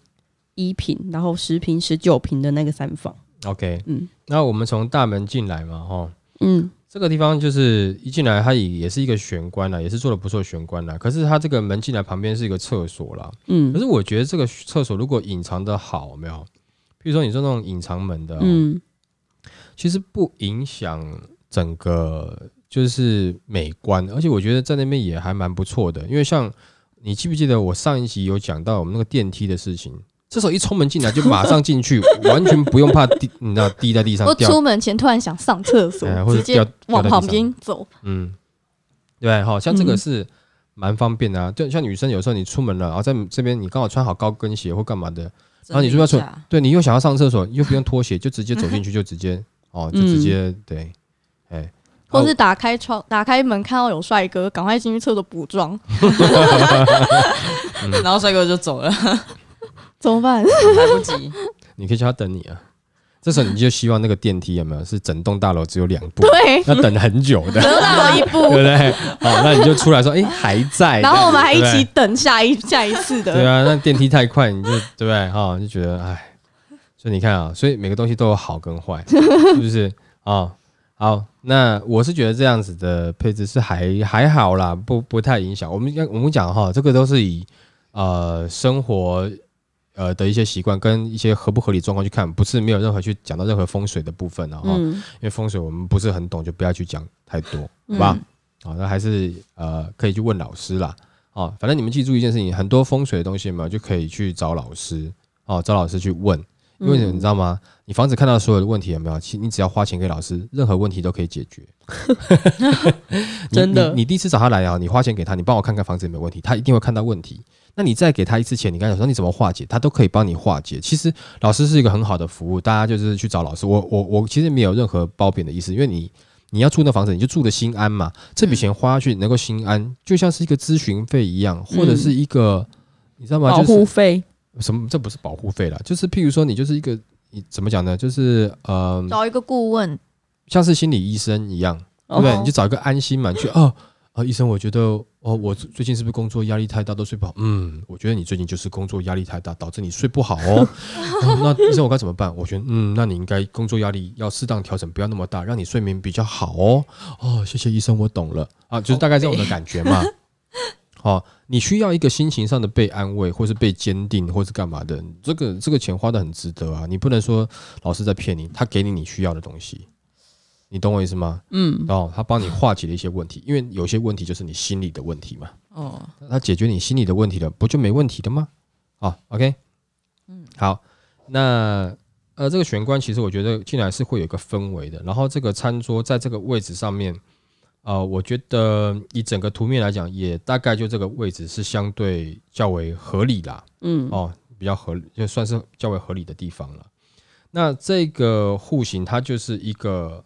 一平，然后十平、十九平的那个三房。OK，嗯，那我们从大门进来嘛，哈，嗯。这个地方就是一进来，它也也是一个玄关啦，也是做的不错玄关啦。可是它这个门进来旁边是一个厕所啦。嗯。可是我觉得这个厕所如果隐藏的好，有没有？比如说你说那种隐藏门的，喔，嗯，其实不影响整个就是美观，而且我觉得在那边也还蛮不错的。因为像你记不记得我上一集有讲到我们那个电梯的事情？这时候一冲门进来就马上进去，完全不用怕滴，你知道滴在地上。我出门前突然想上厕所，或者直接往旁边走。嗯，对，好像这个是蛮方便的啊。就像女生有时候你出门了，然后在这边你刚好穿好高跟鞋或干嘛的，然后你说要出，对你又想要上厕所，又不用脱鞋，就直接走进去，就直接 哦，就直接对，哎，或是打开窗、打开门看到有帅哥，赶快进去厕所补妆，然后帅哥就走了。怎么办？来不及，你可以叫他等你啊。这时候你就希望那个电梯有没有是整栋大楼只有两部，对，要等很久的，得到一部，对不对？好，那你就出来说，哎，还在。然后我们还一起等下一下一次的。对啊，那电梯太快，你就对不对？哈，就觉得哎，所以你看啊，所以每个东西都有好跟坏，是不是？啊，好，那我是觉得这样子的配置是还还好啦，不不太影响。我们我们讲哈，这个都是以呃生活。呃的一些习惯跟一些合不合理状况去看，不是没有任何去讲到任何风水的部分啊，嗯、因为风水我们不是很懂，就不要去讲太多，好吧？好、嗯，那还是呃可以去问老师啦，啊，反正你们记住一件事情，很多风水的东西嘛，就可以去找老师，哦，找老师去问，因为你知道吗？你房子看到所有的问题有没有？其实你只要花钱给老师，任何问题都可以解决。真的，你，你第一次找他来啊，你花钱给他，你帮我看看房子有没有问题，他一定会看到问题。那你再给他一次钱，你刚才说你怎么化解，他都可以帮你化解。其实老师是一个很好的服务，大家就是去找老师。我我我其实没有任何褒贬的意思，因为你你要住那房子，你就住的心安嘛。这笔钱花下去能够心安，就像是一个咨询费一样，或者是一个、嗯、你知道吗？保护费？什么？这不是保护费啦，就是譬如说你就是一个你怎么讲呢？就是呃，找一个顾问，像是心理医生一样，对不对？哦、你就找一个安心嘛，去哦。啊，医生，我觉得哦，我最近是不是工作压力太大，都睡不好？嗯，我觉得你最近就是工作压力太大，导致你睡不好哦。哦那医生，我该怎么办？我觉得，嗯，那你应该工作压力要适当调整，不要那么大，让你睡眠比较好哦。哦，谢谢医生，我懂了啊，就是大概这种的感觉嘛。好、哦，你需要一个心情上的被安慰，或是被坚定，或是干嘛的？这个这个钱花的很值得啊，你不能说老师在骗你，他给你你需要的东西。你懂我意思吗？嗯，然后他帮你化解了一些问题，因为有些问题就是你心理的问题嘛。哦，他解决你心理的问题了，不就没问题的吗？好，OK，嗯，好，那呃，这个玄关其实我觉得进来是会有一个氛围的。然后这个餐桌在这个位置上面，呃，我觉得以整个图面来讲，也大概就这个位置是相对较为合理啦。嗯，哦，比较合理，就算是较为合理的地方了。那这个户型它就是一个。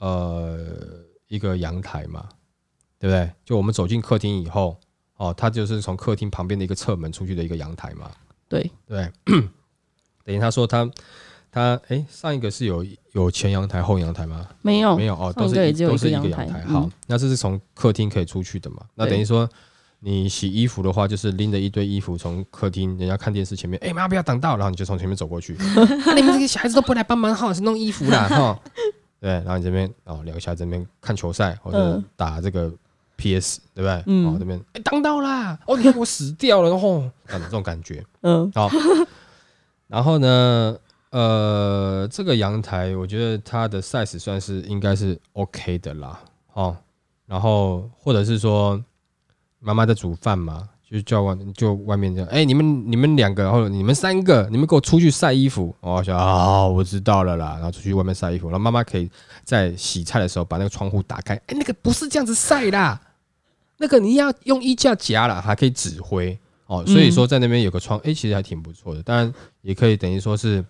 呃，一个阳台嘛，对不对？就我们走进客厅以后，哦，它就是从客厅旁边的一个侧门出去的一个阳台嘛。对对，等于他说他他哎、欸，上一个是有有前阳台后阳台吗？没有，没有哦，都是都是一个阳台。好，那这是从客厅可以出去的嘛？那等于说你洗衣服的话，就是拎着一堆衣服从客厅，人家看电视前面，哎、欸、妈不要挡道，然后你就从前面走过去。那你们这些小孩子都不来帮忙，好是弄衣服啦哈。对，然后你这边哦，聊一下这边看球赛或者打这个 PS，对不对？嗯，哦这边哎挡到啦，哦你看我死掉了，然后啊这种感觉，嗯，好，然后呢？呃，这个阳台我觉得它的 size 算是应该是 OK 的啦，哦，然后或者是说妈妈在煮饭嘛，就叫外就外面这样，哎，你们你们两个或者你们三个，你们给我出去晒衣服，我想啊，我知道了啦，然后出去外面晒衣服，然后妈妈可以在洗菜的时候把那个窗户打开，哎，那个不是这样子晒啦，那个你要用衣架夹了，还可以指挥哦，所以说在那边有个窗，哎，其实还挺不错的，当然也可以等于说是。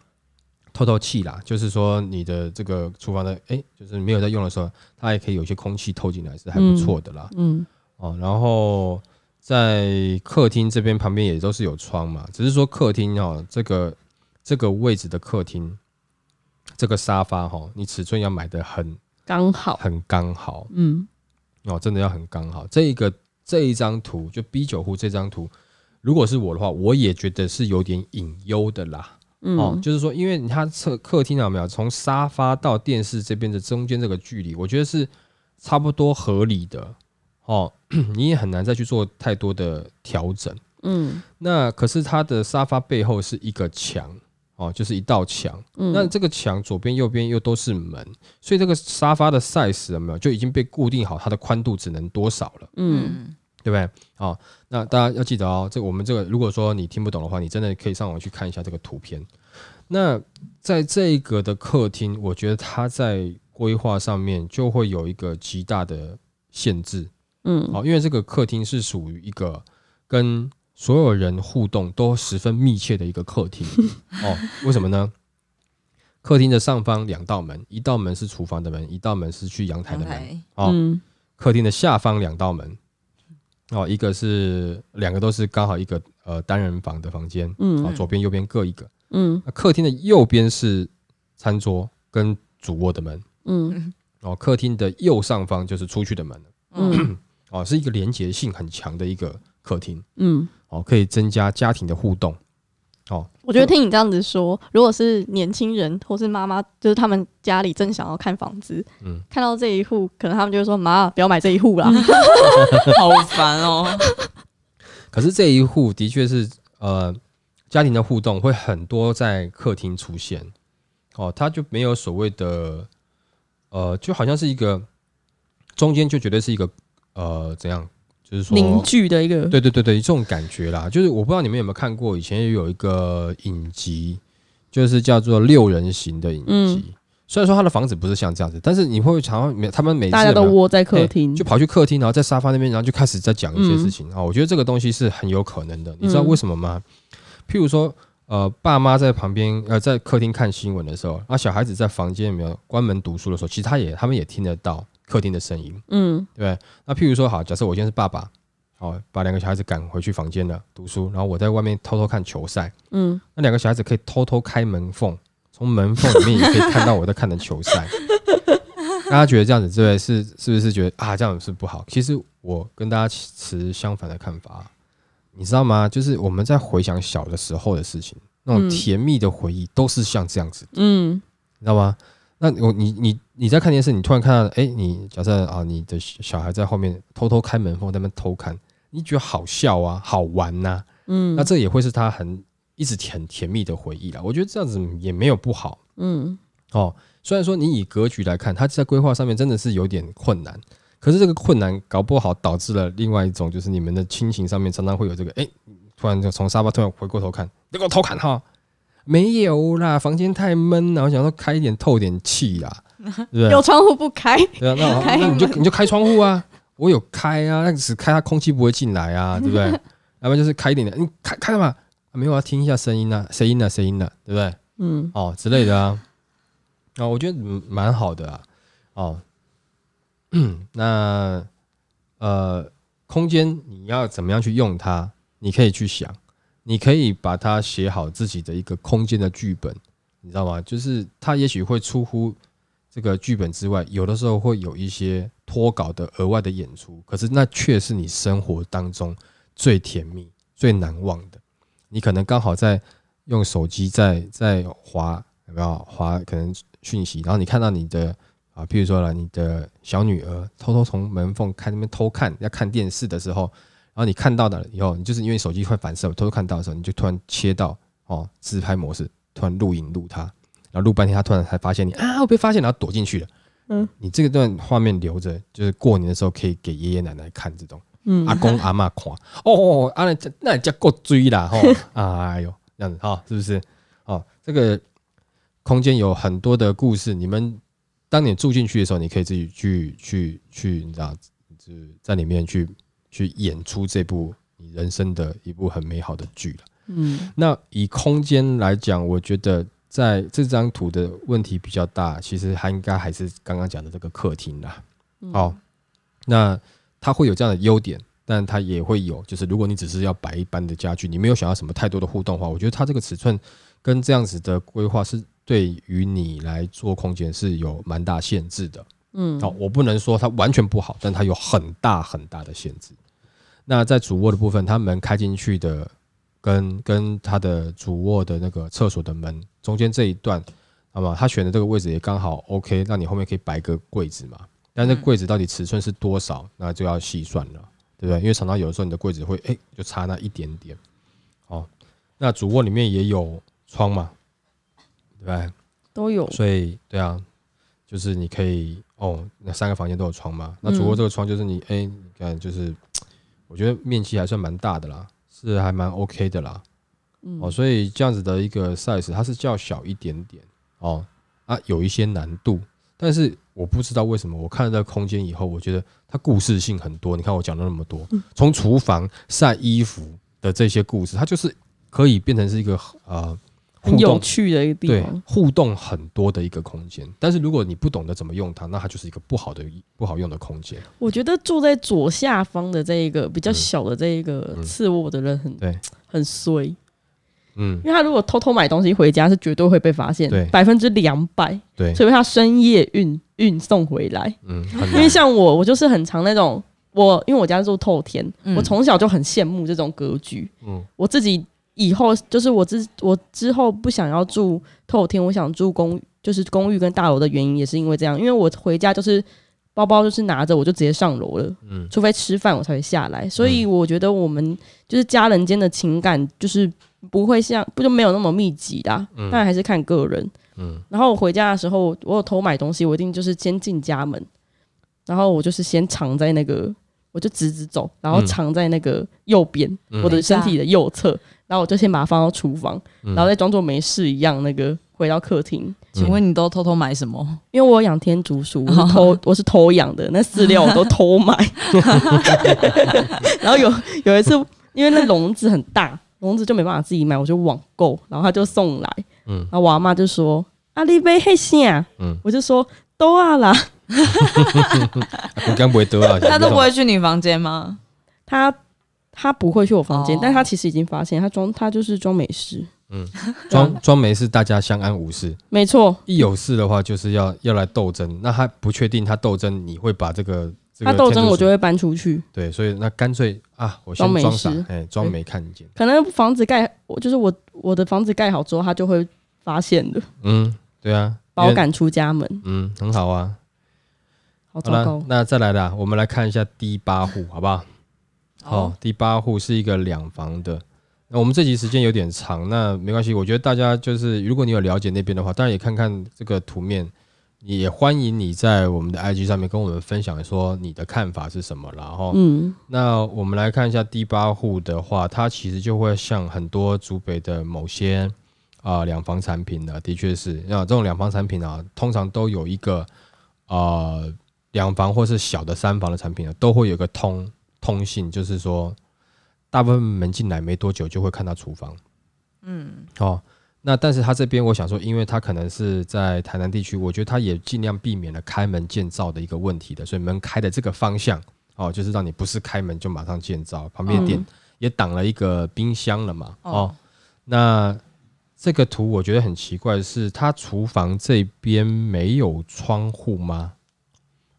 透透气啦，就是说你的这个厨房的，哎、欸，就是没有在用的时候，它也可以有些空气透进来，是还不错的啦。嗯，哦，然后在客厅这边旁边也都是有窗嘛，只是说客厅哦，这个这个位置的客厅，这个沙发哈，你尺寸要买的很刚好，很刚好。嗯，哦，真的要很刚好。这一个这一张图就 B 九户这张图，如果是我的话，我也觉得是有点隐忧的啦。嗯、哦，就是说，因为你看客客厅有没有从沙发到电视这边的中间这个距离，我觉得是差不多合理的。哦，你也很难再去做太多的调整。嗯，那可是它的沙发背后是一个墙，哦，就是一道墙。嗯，那这个墙左边右边又都是门，所以这个沙发的 size 有没有就已经被固定好，它的宽度只能多少了？嗯。对不对？好，那大家要记得哦，这我们这个，如果说你听不懂的话，你真的可以上网去看一下这个图片。那在这个的客厅，我觉得它在规划上面就会有一个极大的限制。嗯，好，因为这个客厅是属于一个跟所有人互动都十分密切的一个客厅。哦，为什么呢？客厅的上方两道门，一道门是厨房的门，一道门是去阳台的门。哦，客厅的下方两道门。哦，一个是两个都是刚好一个呃单人房的房间，嗯，啊左边右边各一个，嗯，客厅的右边是餐桌跟主卧的门，嗯，哦，客厅的右上方就是出去的门，嗯，哦，是一个连结性很强的一个客厅，嗯，哦，可以增加家庭的互动。哦，我觉得听你这样子说，如果是年轻人或是妈妈，就是他们家里正想要看房子，嗯，看到这一户，可能他们就会说：“妈，不要买这一户啦，好烦哦。”可是这一户的确是，呃，家庭的互动会很多在客厅出现，哦，他就没有所谓的，呃，就好像是一个中间就绝对是一个，呃，怎样？就是说凝聚的一个，对对对对，这种感觉啦。就是我不知道你们有没有看过，以前也有一个影集，就是叫做六人行的影集。嗯、虽然说他的房子不是像这样子，但是你会常常每他们每次大家都窝在客厅，就跑去客厅，然后在沙发那边，然后就开始在讲一些事情啊。嗯、我觉得这个东西是很有可能的。你知道为什么吗？嗯、譬如说，呃，爸妈在旁边呃在客厅看新闻的时候，啊，小孩子在房间里面关门读书的时候，其实他也他们也听得到。客厅的声音，嗯，对。那譬如说，好，假设我现在是爸爸，好，把两个小孩子赶回去房间了读书，然后我在外面偷偷看球赛，嗯，那两个小孩子可以偷偷开门缝，从门缝里面也可以看到我在看的球赛。大家觉得这样子，对，是是不是觉得啊，这样子是不好？其实我跟大家持相反的看法，你知道吗？就是我们在回想小的时候的事情，那种甜蜜的回忆都是像这样子，嗯，你知道吗？那我你你你在看电视，你突然看到，哎、欸，你假设啊，你的小孩在后面偷偷开门缝，在那边偷看，你觉得好笑啊，好玩呐、啊，嗯，那这也会是他很一直很甜蜜的回忆啦。我觉得这样子也没有不好，嗯，哦，虽然说你以格局来看，他在规划上面真的是有点困难，可是这个困难搞不好导致了另外一种，就是你们的亲情上面常常会有这个，哎、欸，突然就从沙发突然回过头看，你给我偷看哈。没有啦，房间太闷了，我想说开一点透点气啦，对不对？有窗户不开？对啊，那 那你就你就开窗户啊，我有开啊，那只开它空气不会进来啊，对不对？要不然就是开一点点，你开开了嘛？没有啊，听一下声音啊，声音啊，声音啊，对不对？嗯，哦之类的啊，啊，我觉得蛮好的啊，哦，那呃，空间你要怎么样去用它？你可以去想。你可以把它写好自己的一个空间的剧本，你知道吗？就是它也许会出乎这个剧本之外，有的时候会有一些脱稿的额外的演出，可是那却是你生活当中最甜蜜、最难忘的。你可能刚好在用手机在在滑，有没有滑？可能讯息，然后你看到你的啊，譬如说了，你的小女儿偷偷从门缝看那边偷看，要看电视的时候，后你看到的以后，你就是因为手机会反射，偷偷看到的时候，你就突然切到哦自拍模式，突然录影录他，然后录半天，他突然才发现你啊，我被发现，然后躲进去了。嗯，你这个段画面留着，就是过年的时候可以给爷爷奶奶看这种，嗯，阿公阿妈看，哦，啊那那叫够追啦，吼，哎呦，这样子哈，是不是？哦，这个空间有很多的故事，你们当你住进去的时候，你可以自己去去去，你知道，就是在里面去去演出这部你人生的一部很美好的剧了。嗯，那以空间来讲，我觉得。在这张图的问题比较大，其实它应该还是刚刚讲的这个客厅啦。好，那它会有这样的优点，但它也会有，就是如果你只是要摆一般的家具，你没有想要什么太多的互动的话，我觉得它这个尺寸跟这样子的规划是对于你来做空间是有蛮大限制的。嗯，好，我不能说它完全不好，但它有很大很大的限制。那在主卧的部分，它门开进去的。跟跟它的主卧的那个厕所的门中间这一段，那么？他选的这个位置也刚好 OK，那你后面可以摆个柜子嘛。但是柜子到底尺寸是多少，那就要细算了，对不对？因为常常有的时候你的柜子会哎、欸，就差那一点点。哦，那主卧里面也有窗嘛，对不对？都有。所以对啊，就是你可以哦，那三个房间都有窗嘛。那主卧这个窗就是你哎、欸，你看就是，我觉得面积还算蛮大的啦。是还蛮 OK 的啦，哦，所以这样子的一个 size，它是较小一点点哦，啊，有一些难度，但是我不知道为什么，我看了这个空间以后，我觉得它故事性很多。你看我讲了那么多，从厨房晒衣服的这些故事，它就是可以变成是一个呃。很有趣的一个地方，对，互动很多的一个空间。但是如果你不懂得怎么用它，那它就是一个不好的、不好用的空间。我觉得住在左下方的这一个比较小的这一个次卧的人很对，很衰。嗯，因为他如果偷偷买东西回家，是绝对会被发现，对，百分之两百。对，所以他深夜运运送回来。嗯，因为像我，我就是很常那种，我因为我家住透天，我从小就很羡慕这种格局。嗯，我自己。以后就是我之我之后不想要住透天，我想住公就是公寓跟大楼的原因也是因为这样，因为我回家就是包包就是拿着我就直接上楼了，嗯，除非吃饭我才会下来，所以我觉得我们就是家人间的情感就是不会像不就没有那么密集的，嗯，但还是看个人，嗯，然后我回家的时候我有偷买东西，我一定就是先进家门，然后我就是先藏在那个，我就直直走，然后藏在那个右边，嗯，我的身体的右侧。然后我就先把它放到厨房，然后再装作没事一样，那个回到客厅。请问你都偷偷买什么？因为我养天竺鼠，我是 偷，我是偷养的，那饲料我都偷买。然后有有一次，因为那笼子很大，笼子就没办法自己买，我就网购，然后他就送来。嗯，然后我阿妈就说：“阿丽贝黑线。”嗯，我就说：“都啊啦。”你刚不会多啊？他都不会去你房间吗？他。他不会去我房间，但他其实已经发现，他装他就是装没事，嗯，装装没事，大家相安无事，没错。一有事的话，就是要要来斗争。那他不确定他斗争，你会把这个他斗争，我就会搬出去。对，所以那干脆啊，我先装傻，哎，装没看见。可能房子盖，我就是我我的房子盖好之后，他就会发现的。嗯，对啊，把我赶出家门。嗯，很好啊。好糟糕。那再来啦，我们来看一下第八户，好不好？好、哦，第八户是一个两房的。那我们这集时间有点长，那没关系。我觉得大家就是，如果你有了解那边的话，当然也看看这个图面，也欢迎你在我们的 IG 上面跟我们分享说你的看法是什么。然后，嗯，那我们来看一下第八户的话，它其实就会像很多竹北的某些啊呃、两房产品呢，的确是，那这种两房产品啊，通常都有一个呃两房或是小的三房的产品呢，都会有一个通。通信就是说，大部分门进来没多久就会看到厨房，嗯，哦，那但是他这边我想说，因为他可能是在台南地区，我觉得他也尽量避免了开门见灶的一个问题的，所以门开的这个方向，哦，就是让你不是开门就马上见灶，旁边的店也挡了一个冰箱了嘛，哦，那这个图我觉得很奇怪是，它厨房这边没有窗户吗？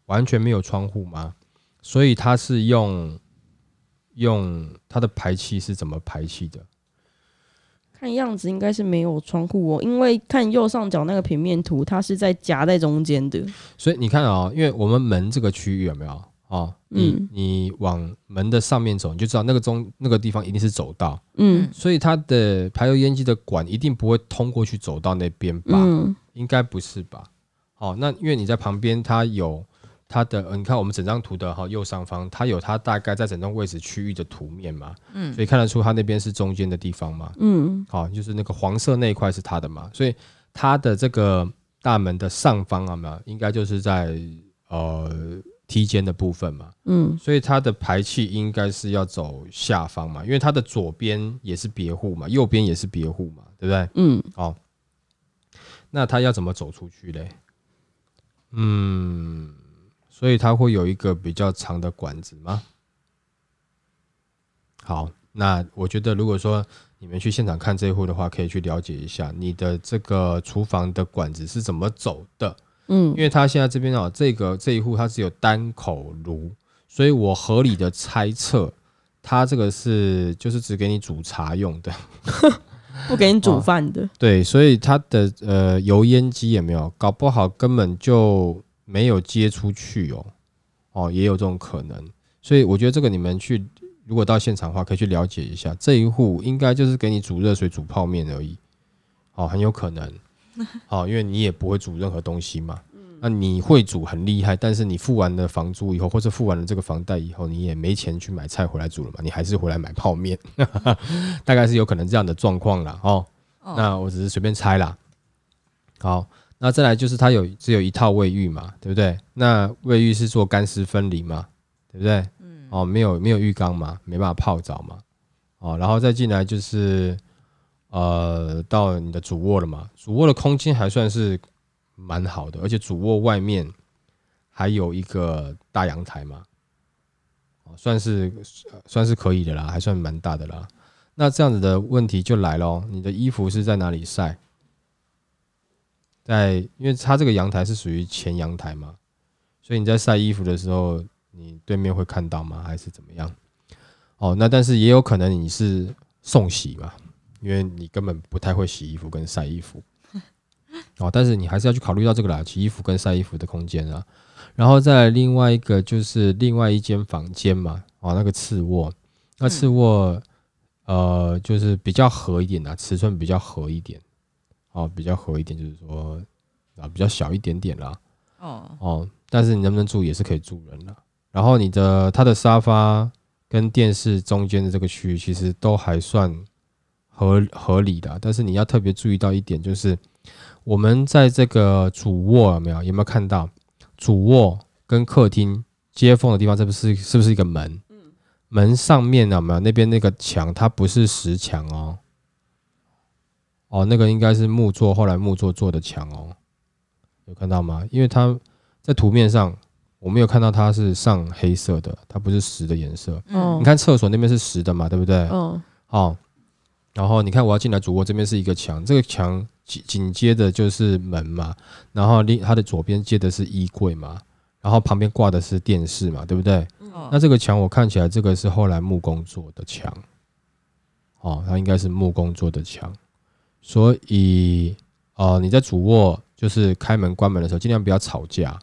完全没有窗户吗？所以它是用用它的排气是怎么排气的？看样子应该是没有窗户哦，因为看右上角那个平面图，它是在夹在中间的。所以你看啊、哦，因为我们门这个区域有没有？哦，你、嗯、你往门的上面走，你就知道那个中那个地方一定是走道，嗯，所以它的排油烟机的管一定不会通过去走到那边吧？嗯，应该不是吧？哦，那因为你在旁边，它有它的，你看我们整张图的哈右上方，它有它大概在整栋位置区域的图面嘛，嗯，所以看得出它那边是中间的地方嘛，嗯，好、哦，就是那个黄色那一块是它的嘛，所以它的这个大门的上方啊嘛，应该就是在呃。梯间的部分嘛，嗯，所以它的排气应该是要走下方嘛，因为它的左边也是别户嘛，右边也是别户嘛，对不对？嗯，好，那它要怎么走出去嘞？嗯，所以它会有一个比较长的管子吗？好，那我觉得如果说你们去现场看这一户的话，可以去了解一下你的这个厨房的管子是怎么走的。嗯，因为它现在这边啊，这个这一户它是有单口炉，所以我合理的猜测，它这个是就是只给你煮茶用的，不给你煮饭的。对，所以它的呃油烟机也没有，搞不好根本就没有接出去哦，哦，也有这种可能。所以我觉得这个你们去如果到现场的话，可以去了解一下，这一户应该就是给你煮热水、煮泡面而已，哦，很有可能。好，因为你也不会煮任何东西嘛。那你会煮很厉害，但是你付完了房租以后，或者付完了这个房贷以后，你也没钱去买菜回来煮了嘛？你还是回来买泡面，大概是有可能这样的状况啦。哦。那我只是随便猜啦。好，那再来就是它有只有一套卫浴嘛，对不对？那卫浴是做干湿分离嘛，对不对？哦，没有没有浴缸嘛，没办法泡澡嘛。哦，然后再进来就是。呃，到你的主卧了嘛？主卧的空间还算是蛮好的，而且主卧外面还有一个大阳台嘛，算是算是可以的啦，还算蛮大的啦。那这样子的问题就来咯，你的衣服是在哪里晒？在，因为它这个阳台是属于前阳台嘛，所以你在晒衣服的时候，你对面会看到吗？还是怎么样？哦，那但是也有可能你是送洗嘛。因为你根本不太会洗衣服跟晒衣服，哦，但是你还是要去考虑到这个啦，洗衣服跟晒衣服的空间啊，然后再另外一个就是另外一间房间嘛，哦，那个次卧，那次卧，呃，就是比较合一点啊，尺寸比较合一点，哦，比较合一点，就是说啊，比较小一点点啦，哦哦，但是你能不能住也是可以住人的，然后你的它的沙发跟电视中间的这个区域其实都还算。合合理的，但是你要特别注意到一点，就是我们在这个主卧有没有有没有看到主卧跟客厅接缝的地方，这不是是不是一个门？门上面有没有那边那个墙？它不是石墙哦，哦，那个应该是木作，后来木作做的墙哦，有看到吗？因为它在图面上我没有看到它是上黑色的，它不是石的颜色。嗯，你看厕所那边是实的嘛，对不对？嗯，哦。然后你看，我要进来主卧这边是一个墙，这个墙紧紧接着就是门嘛，然后另它的左边接的是衣柜嘛，然后旁边挂的是电视嘛，对不对？哦、那这个墙我看起来这个是后来木工做的墙，哦，它应该是木工做的墙，所以哦、呃，你在主卧就是开门关门的时候尽量不要吵架，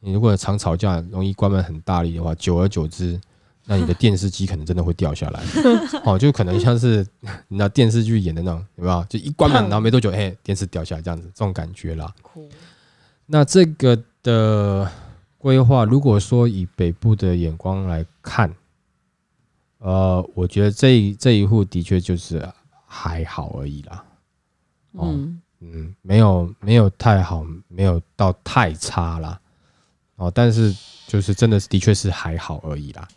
你如果常吵架，容易关门很大力的话，久而久之。那你的电视机可能真的会掉下来，哦，就可能像是那电视剧演的那种，有没有？就一关门，然后没多久，哎，电视掉下来这样子，这种感觉啦。那这个的规划，如果说以北部的眼光来看，呃，我觉得这一这一户的确就是还好而已啦。嗯嗯，没有没有太好，没有到太差啦。哦，但是就是真的的确是还好而已啦。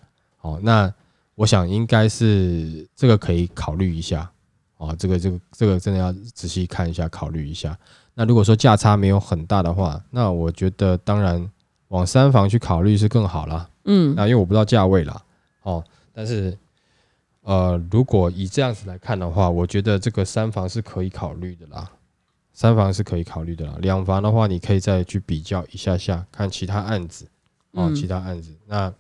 哦，那我想应该是这个可以考虑一下哦，这个这个这个真的要仔细看一下，考虑一下。那如果说价差没有很大的话，那我觉得当然往三房去考虑是更好啦。嗯，那因为我不知道价位啦，哦，但是呃，如果以这样子来看的话，我觉得这个三房是可以考虑的啦。三房是可以考虑的啦，两房的话，你可以再去比较一下下，看其他案子哦，其他案子。嗯、那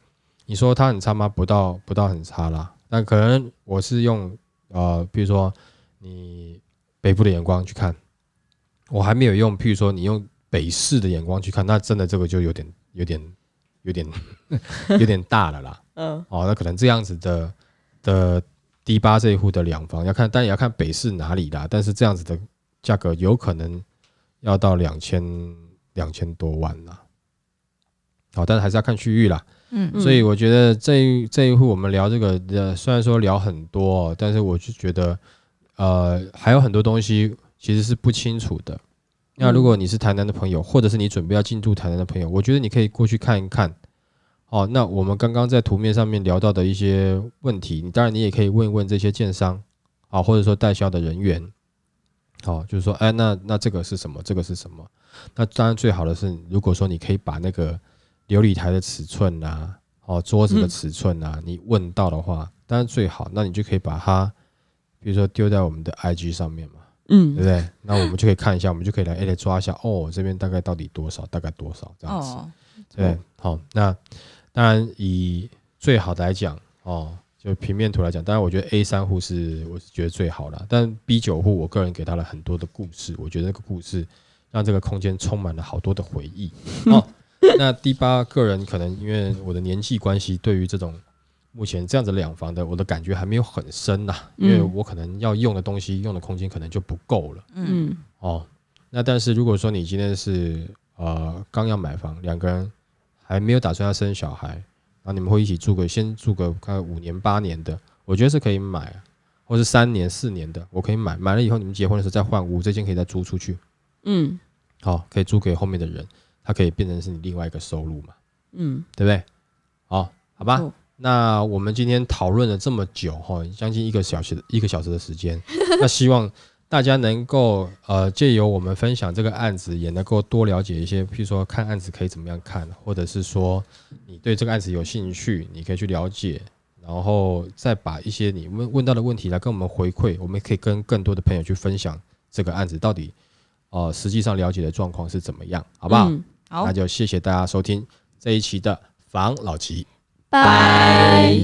你说它很差吗？不到，不到很差啦。但可能我是用呃，比如说你北部的眼光去看，我还没有用，譬如说你用北市的眼光去看，那真的这个就有点、有点、有点、有点大了啦。嗯，哦，那可能这样子的。的 D 八这一户的两房要看，但也要看北市哪里啦。但是这样子的价格有可能要到两千两千多万啦。好，但是还是要看区域啦。嗯，所以我觉得这一这一户我们聊这个，呃，虽然说聊很多，但是我就觉得，呃，还有很多东西其实是不清楚的。那如果你是台南的朋友，或者是你准备要进驻台南的朋友，我觉得你可以过去看一看。哦，那我们刚刚在图面上面聊到的一些问题，你当然你也可以问一问这些建商，啊，或者说代销的人员，好，就是说，哎，那那这个是什么？这个是什么？那当然最好的是，如果说你可以把那个琉璃台的尺寸啊，哦，桌子的尺寸啊，你问到的话，当然最好，那你就可以把它，比如说丢在我们的 IG 上面嘛，嗯，对不对？那我们就可以看一下，我们就可以来哎来抓一下，哦，这边大概到底多少？大概多少这样子？对，好，那。当然，以最好的来讲，哦，就平面图来讲，当然我觉得 A 三户是我是觉得最好的，但 B 九户我个人给他了很多的故事，我觉得那个故事让这个空间充满了好多的回忆。哦，那第八个人可能因为我的年纪关系，对于这种目前这样子两房的，我的感觉还没有很深呐，因为我可能要用的东西用的空间可能就不够了。嗯，哦，那但是如果说你今天是呃刚要买房，两个人。还没有打算要生小孩，然后你们会一起住个，先住个看五年八年的，我觉得是可以买，或是三年四年的，我可以买。买了以后你们结婚的时候再换屋，这间可以再租出去。嗯，好，可以租给后面的人，它可以变成是你另外一个收入嘛。嗯，对不对？好，好吧。哦、那我们今天讨论了这么久哈，将近一个小时的一个小时的时间，那希望。大家能够呃借由我们分享这个案子，也能够多了解一些，譬如说看案子可以怎么样看，或者是说你对这个案子有兴趣，你可以去了解，然后再把一些你问问到的问题来跟我们回馈，我们可以跟更多的朋友去分享这个案子到底呃实际上了解的状况是怎么样，好不好？嗯、好，那就谢谢大家收听这一期的房老吉，拜。